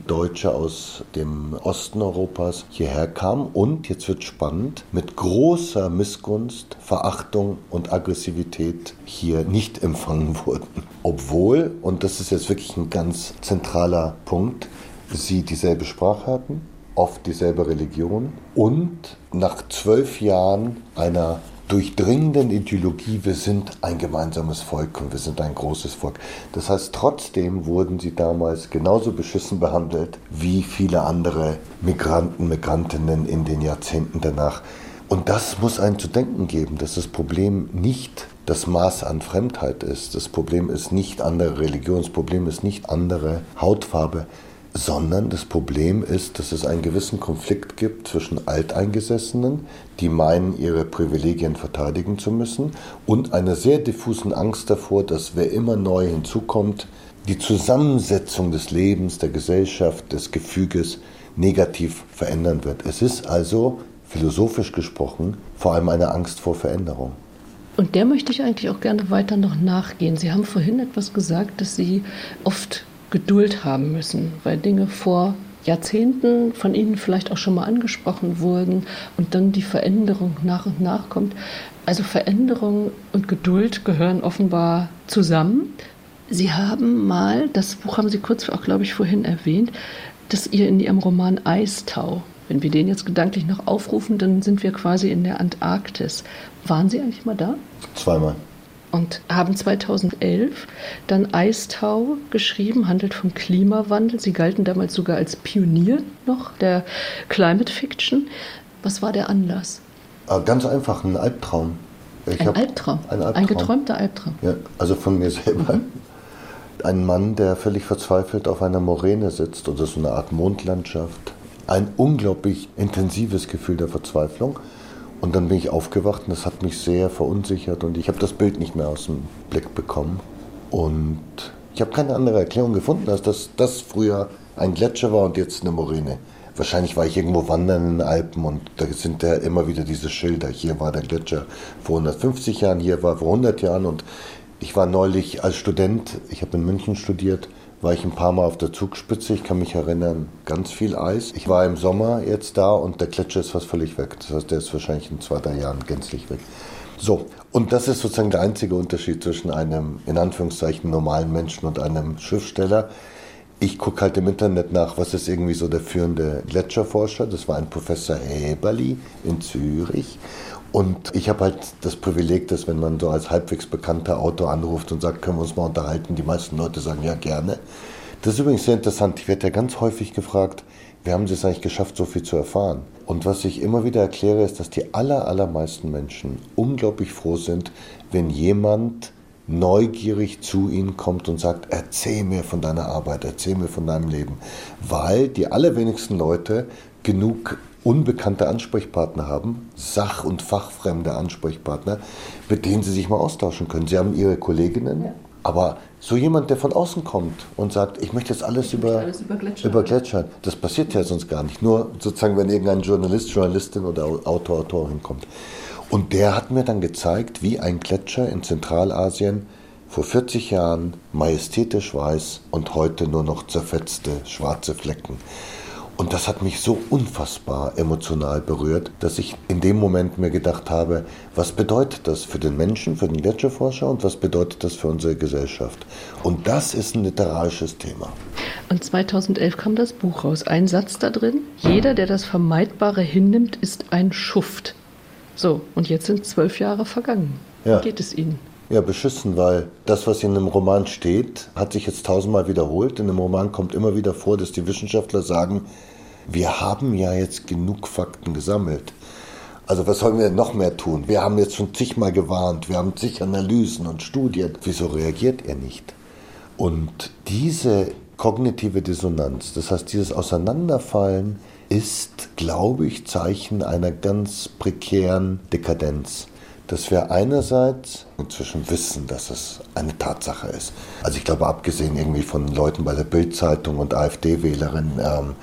Deutsche aus dem Osten Europas hierher kamen und, jetzt wird spannend, mit großer Missgunst, Verachtung und Aggressivität hier nicht empfangen wurden. Obwohl, und das ist jetzt wirklich ein ganz zentraler Punkt, sie dieselbe Sprache hatten, oft dieselbe Religion und nach zwölf Jahren einer durchdringenden Ideologie, wir sind ein gemeinsames Volk und wir sind ein großes Volk. Das heißt, trotzdem wurden sie damals genauso beschissen behandelt wie viele andere Migranten, Migrantinnen in den Jahrzehnten danach. Und das muss einen zu denken geben, dass das Problem nicht das Maß an Fremdheit ist. Das Problem ist nicht andere Religion, das Problem ist nicht andere Hautfarbe sondern das Problem ist, dass es einen gewissen Konflikt gibt zwischen Alteingesessenen, die meinen, ihre Privilegien verteidigen zu müssen, und einer sehr diffusen Angst davor, dass wer immer neu hinzukommt, die Zusammensetzung des Lebens, der Gesellschaft, des Gefüges negativ verändern wird. Es ist also, philosophisch gesprochen, vor allem eine Angst vor Veränderung. Und der möchte ich eigentlich auch gerne weiter noch nachgehen. Sie haben vorhin etwas gesagt, dass Sie oft Geduld haben müssen, weil Dinge vor Jahrzehnten von Ihnen vielleicht auch schon mal angesprochen wurden und dann die Veränderung nach und nach kommt. Also Veränderung und Geduld gehören offenbar zusammen. Sie haben mal, das Buch haben Sie kurz auch, glaube ich, vorhin erwähnt, dass ihr in Ihrem Roman Eistau, wenn wir den jetzt gedanklich noch aufrufen, dann sind wir quasi in der Antarktis. Waren Sie eigentlich mal da? Zweimal und haben 2011 dann Eistau geschrieben, handelt vom Klimawandel. Sie galten damals sogar als Pionier noch der Climate Fiction. Was war der Anlass? Ah, ganz einfach, ein Albtraum. Ich ein, Albtraum. ein Albtraum. Ein geträumter Albtraum. Ja, also von mir selber. Mhm. Ein Mann, der völlig verzweifelt auf einer Moräne sitzt oder so eine Art Mondlandschaft. Ein unglaublich intensives Gefühl der Verzweiflung. Und dann bin ich aufgewacht und das hat mich sehr verunsichert und ich habe das Bild nicht mehr aus dem Blick bekommen. Und ich habe keine andere Erklärung gefunden, als dass das früher ein Gletscher war und jetzt eine Moräne. Wahrscheinlich war ich irgendwo wandern in den Alpen und da sind ja immer wieder diese Schilder. Hier war der Gletscher vor 150 Jahren, hier war vor 100 Jahren und ich war neulich als Student, ich habe in München studiert, war ich ein paar Mal auf der Zugspitze. Ich kann mich erinnern, ganz viel Eis. Ich war im Sommer jetzt da und der Gletscher ist fast völlig weg. Das heißt, der ist wahrscheinlich in zwei, drei Jahren gänzlich weg. So, und das ist sozusagen der einzige Unterschied zwischen einem, in Anführungszeichen, normalen Menschen und einem Schriftsteller. Ich gucke halt im Internet nach, was ist irgendwie so der führende Gletscherforscher. Das war ein Professor Eberli in Zürich. Und ich habe halt das Privileg, dass wenn man so als halbwegs bekannter Autor anruft und sagt, können wir uns mal unterhalten, die meisten Leute sagen ja gerne. Das ist übrigens sehr interessant. Ich werde ja ganz häufig gefragt, wie haben Sie es eigentlich geschafft, so viel zu erfahren? Und was ich immer wieder erkläre, ist, dass die aller, allermeisten Menschen unglaublich froh sind, wenn jemand neugierig zu ihnen kommt und sagt, erzähl mir von deiner Arbeit, erzähl mir von deinem Leben. Weil die allerwenigsten Leute genug unbekannte Ansprechpartner haben, sach- und fachfremde Ansprechpartner, mit denen sie sich mal austauschen können. Sie haben ihre Kolleginnen, ja. aber so jemand, der von außen kommt und sagt, ich möchte jetzt alles, über, alles über, Gletscher. über Gletscher, das passiert ja sonst gar nicht. Nur sozusagen, wenn irgendein Journalist, Journalistin oder Autor, Autorin kommt. Und der hat mir dann gezeigt, wie ein Gletscher in Zentralasien vor 40 Jahren majestätisch weiß und heute nur noch zerfetzte schwarze Flecken. Und das hat mich so unfassbar emotional berührt, dass ich in dem Moment mir gedacht habe, was bedeutet das für den Menschen, für den Gletscherforscher und was bedeutet das für unsere Gesellschaft? Und das ist ein literarisches Thema. Und 2011 kam das Buch raus. Ein Satz da drin, jeder, der das Vermeidbare hinnimmt, ist ein Schuft. So, und jetzt sind zwölf Jahre vergangen. Ja. Wie geht es Ihnen? Ja, beschissen, weil das, was in einem Roman steht, hat sich jetzt tausendmal wiederholt. In einem Roman kommt immer wieder vor, dass die Wissenschaftler sagen, wir haben ja jetzt genug Fakten gesammelt. Also was sollen wir denn noch mehr tun? Wir haben jetzt schon zigmal gewarnt, wir haben zig Analysen und Studien. Wieso reagiert er nicht? Und diese kognitive Dissonanz, das heißt dieses Auseinanderfallen, ist, glaube ich, Zeichen einer ganz prekären Dekadenz. Dass wir einerseits inzwischen wissen, dass es eine Tatsache ist. Also ich glaube, abgesehen irgendwie von Leuten bei der Bildzeitung und AfD-Wählerinnen, ähm,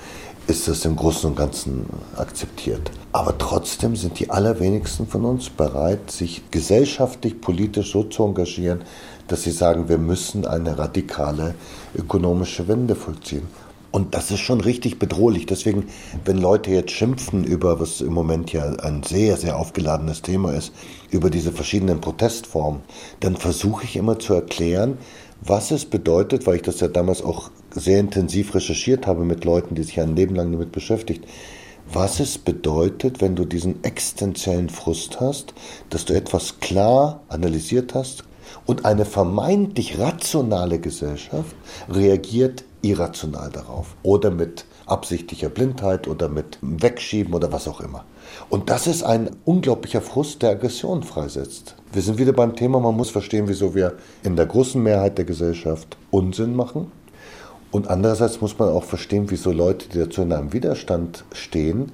ist das im Großen und Ganzen akzeptiert. Aber trotzdem sind die allerwenigsten von uns bereit, sich gesellschaftlich, politisch so zu engagieren, dass sie sagen, wir müssen eine radikale ökonomische Wende vollziehen. Und das ist schon richtig bedrohlich. Deswegen, wenn Leute jetzt schimpfen über, was im Moment ja ein sehr, sehr aufgeladenes Thema ist, über diese verschiedenen Protestformen, dann versuche ich immer zu erklären, was es bedeutet, weil ich das ja damals auch sehr intensiv recherchiert habe mit Leuten, die sich ein Leben lang damit beschäftigt, was es bedeutet, wenn du diesen existenziellen Frust hast, dass du etwas klar analysiert hast und eine vermeintlich rationale Gesellschaft reagiert irrational darauf oder mit absichtlicher Blindheit oder mit Wegschieben oder was auch immer. Und das ist ein unglaublicher Frust, der Aggression freisetzt. Wir sind wieder beim Thema, man muss verstehen, wieso wir in der großen Mehrheit der Gesellschaft Unsinn machen. Und andererseits muss man auch verstehen, wieso Leute, die dazu in einem Widerstand stehen,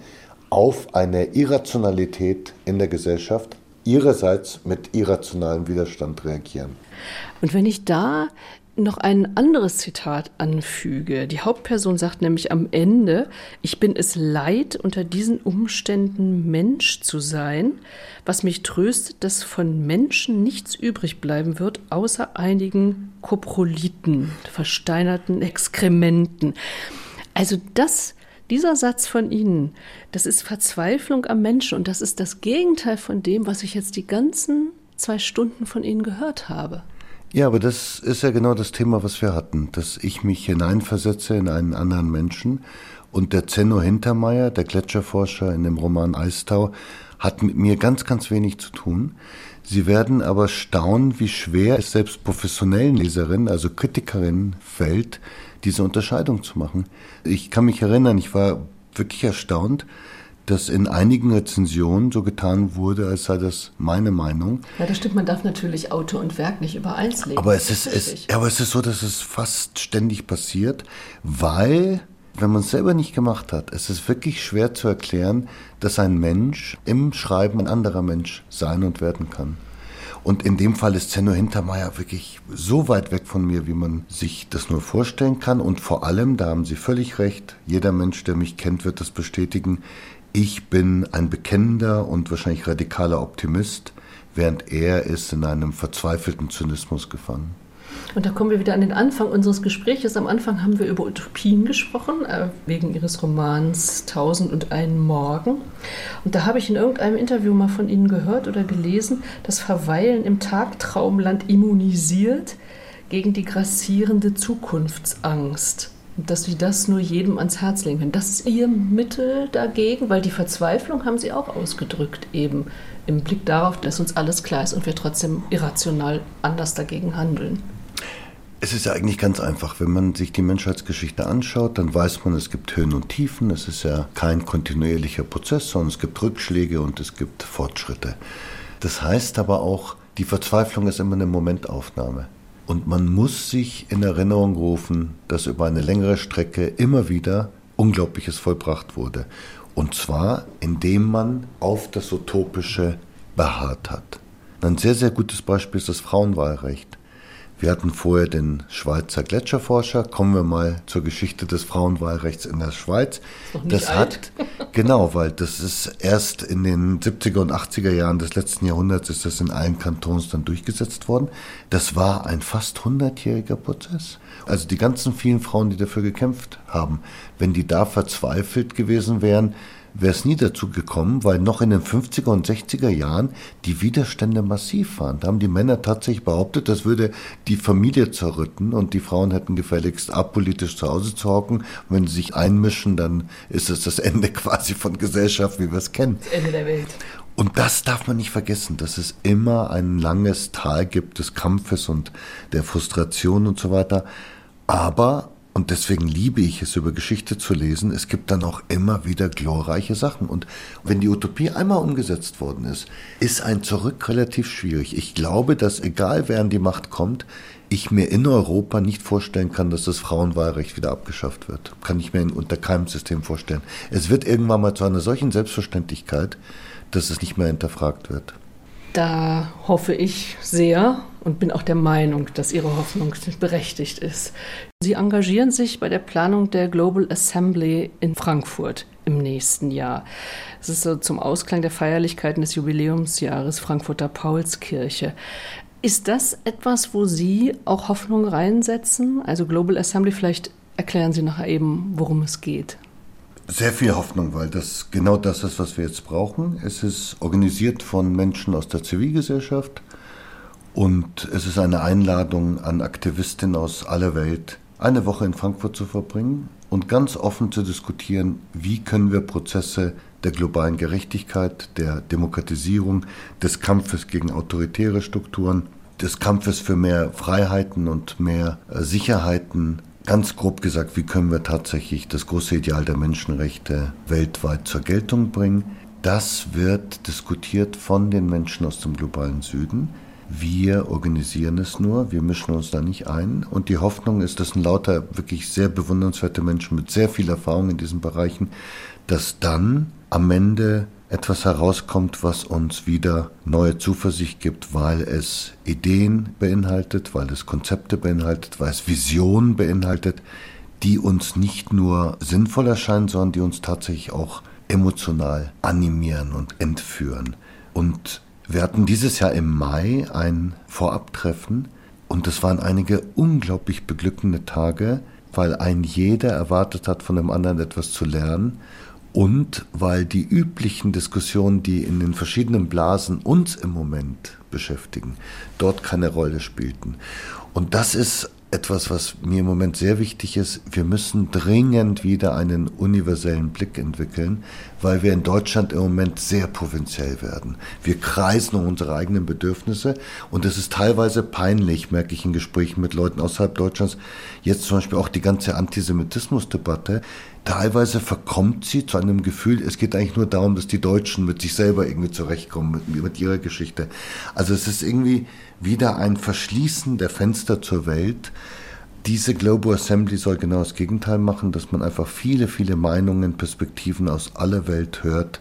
auf eine Irrationalität in der Gesellschaft ihrerseits mit irrationalem Widerstand reagieren. Und wenn ich da noch ein anderes Zitat anfüge. Die Hauptperson sagt nämlich am Ende, ich bin es leid, unter diesen Umständen Mensch zu sein, was mich tröstet, dass von Menschen nichts übrig bleiben wird, außer einigen Koproliten, versteinerten Exkrementen. Also das dieser Satz von Ihnen, das ist Verzweiflung am Menschen und das ist das Gegenteil von dem, was ich jetzt die ganzen zwei Stunden von Ihnen gehört habe. Ja, aber das ist ja genau das Thema, was wir hatten, dass ich mich hineinversetze in einen anderen Menschen. Und der Zenno Hintermeier, der Gletscherforscher in dem Roman Eistau, hat mit mir ganz, ganz wenig zu tun. Sie werden aber staunen, wie schwer es selbst professionellen Leserinnen, also Kritikerinnen, fällt, diese Unterscheidung zu machen. Ich kann mich erinnern, ich war wirklich erstaunt, dass in einigen Rezensionen so getan wurde, als sei das meine Meinung. Ja, das stimmt. Man darf natürlich Autor und Werk nicht über eins legen. Aber es ist, es, aber es ist so, dass es fast ständig passiert, weil, wenn man es selber nicht gemacht hat, es ist wirklich schwer zu erklären, dass ein Mensch im Schreiben ein anderer Mensch sein und werden kann. Und in dem Fall ist Zenno Hintermeier wirklich so weit weg von mir, wie man sich das nur vorstellen kann. Und vor allem, da haben Sie völlig recht, jeder Mensch, der mich kennt, wird das bestätigen, ich bin ein bekennender und wahrscheinlich radikaler Optimist, während er ist in einem verzweifelten Zynismus gefangen. Und da kommen wir wieder an den Anfang unseres Gesprächs. Am Anfang haben wir über Utopien gesprochen, äh, wegen Ihres Romans Tausend und einen Morgen. Und da habe ich in irgendeinem Interview mal von Ihnen gehört oder gelesen, dass Verweilen im Tagtraumland immunisiert gegen die grassierende Zukunftsangst dass sie das nur jedem ans Herz legen können. Das ist ihr Mittel dagegen, weil die Verzweiflung haben sie auch ausgedrückt, eben im Blick darauf, dass uns alles klar ist und wir trotzdem irrational anders dagegen handeln. Es ist ja eigentlich ganz einfach. Wenn man sich die Menschheitsgeschichte anschaut, dann weiß man, es gibt Höhen und Tiefen. Es ist ja kein kontinuierlicher Prozess, sondern es gibt Rückschläge und es gibt Fortschritte. Das heißt aber auch, die Verzweiflung ist immer eine Momentaufnahme. Und man muss sich in Erinnerung rufen, dass über eine längere Strecke immer wieder Unglaubliches vollbracht wurde. Und zwar, indem man auf das Utopische beharrt hat. Ein sehr, sehr gutes Beispiel ist das Frauenwahlrecht. Wir hatten vorher den Schweizer Gletscherforscher. Kommen wir mal zur Geschichte des Frauenwahlrechts in der Schweiz. das alt. hat, genau, weil das ist erst in den 70er und 80er Jahren des letzten Jahrhunderts ist das in allen Kantons dann durchgesetzt worden. Das war ein fast 100-jähriger Prozess. Also die ganzen vielen Frauen, die dafür gekämpft haben, wenn die da verzweifelt gewesen wären, wäre es nie dazu gekommen, weil noch in den 50er und 60er Jahren die Widerstände massiv waren. Da haben die Männer tatsächlich behauptet, das würde die Familie zerrütten und die Frauen hätten gefälligst apolitisch zu Hause zu hocken. Und wenn sie sich einmischen, dann ist es das Ende quasi von Gesellschaft, wie wir es kennen. Das Ende der Welt. Und das darf man nicht vergessen, dass es immer ein langes Tal gibt des Kampfes und der Frustration und so weiter. Aber und deswegen liebe ich es, über Geschichte zu lesen. Es gibt dann auch immer wieder glorreiche Sachen. Und wenn die Utopie einmal umgesetzt worden ist, ist ein Zurück relativ schwierig. Ich glaube, dass egal wer an die Macht kommt, ich mir in Europa nicht vorstellen kann, dass das Frauenwahlrecht wieder abgeschafft wird. Kann ich mir unter keinem System vorstellen. Es wird irgendwann mal zu einer solchen Selbstverständlichkeit, dass es nicht mehr hinterfragt wird. Da hoffe ich sehr und bin auch der Meinung, dass Ihre Hoffnung berechtigt ist. Sie engagieren sich bei der Planung der Global Assembly in Frankfurt im nächsten Jahr. Es ist so zum Ausklang der Feierlichkeiten des Jubiläumsjahres Frankfurter Paulskirche. Ist das etwas, wo Sie auch Hoffnung reinsetzen? Also Global Assembly, vielleicht erklären Sie nachher eben, worum es geht. Sehr viel Hoffnung, weil das genau das ist, was wir jetzt brauchen. Es ist organisiert von Menschen aus der Zivilgesellschaft und es ist eine Einladung an Aktivistinnen aus aller Welt, eine Woche in Frankfurt zu verbringen und ganz offen zu diskutieren, wie können wir Prozesse der globalen Gerechtigkeit, der Demokratisierung, des Kampfes gegen autoritäre Strukturen, des Kampfes für mehr Freiheiten und mehr äh, Sicherheiten Ganz grob gesagt, wie können wir tatsächlich das große Ideal der Menschenrechte weltweit zur Geltung bringen? Das wird diskutiert von den Menschen aus dem globalen Süden. Wir organisieren es nur, wir mischen uns da nicht ein. Und die Hoffnung ist, dass ein lauter, wirklich sehr bewundernswerte Menschen mit sehr viel Erfahrung in diesen Bereichen, dass dann am Ende etwas herauskommt, was uns wieder neue Zuversicht gibt, weil es Ideen beinhaltet, weil es Konzepte beinhaltet, weil es Visionen beinhaltet, die uns nicht nur sinnvoll erscheinen, sondern die uns tatsächlich auch emotional animieren und entführen. Und wir hatten dieses Jahr im Mai ein Vorabtreffen und es waren einige unglaublich beglückende Tage, weil ein jeder erwartet hat, von dem anderen etwas zu lernen und weil die üblichen Diskussionen, die in den verschiedenen Blasen uns im Moment beschäftigen, dort keine Rolle spielten. Und das ist etwas, was mir im Moment sehr wichtig ist. Wir müssen dringend wieder einen universellen Blick entwickeln, weil wir in Deutschland im Moment sehr provinziell werden. Wir kreisen um unsere eigenen Bedürfnisse und es ist teilweise peinlich, merke ich in Gesprächen mit Leuten außerhalb Deutschlands. Jetzt zum Beispiel auch die ganze Antisemitismusdebatte. Teilweise verkommt sie zu einem Gefühl, es geht eigentlich nur darum, dass die Deutschen mit sich selber irgendwie zurechtkommen, mit, mit ihrer Geschichte. Also es ist irgendwie wieder ein Verschließen der Fenster zur Welt. Diese Global Assembly soll genau das Gegenteil machen, dass man einfach viele, viele Meinungen, Perspektiven aus aller Welt hört.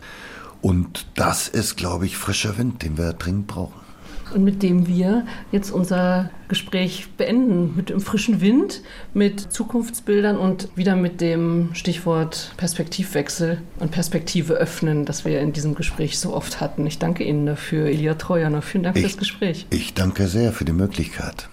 Und das ist, glaube ich, frischer Wind, den wir dringend brauchen und mit dem wir jetzt unser Gespräch beenden. Mit dem frischen Wind, mit Zukunftsbildern und wieder mit dem Stichwort Perspektivwechsel und Perspektive öffnen, das wir in diesem Gespräch so oft hatten. Ich danke Ihnen dafür, Elia Treuer. Vielen Dank ich, für das Gespräch. Ich danke sehr für die Möglichkeit.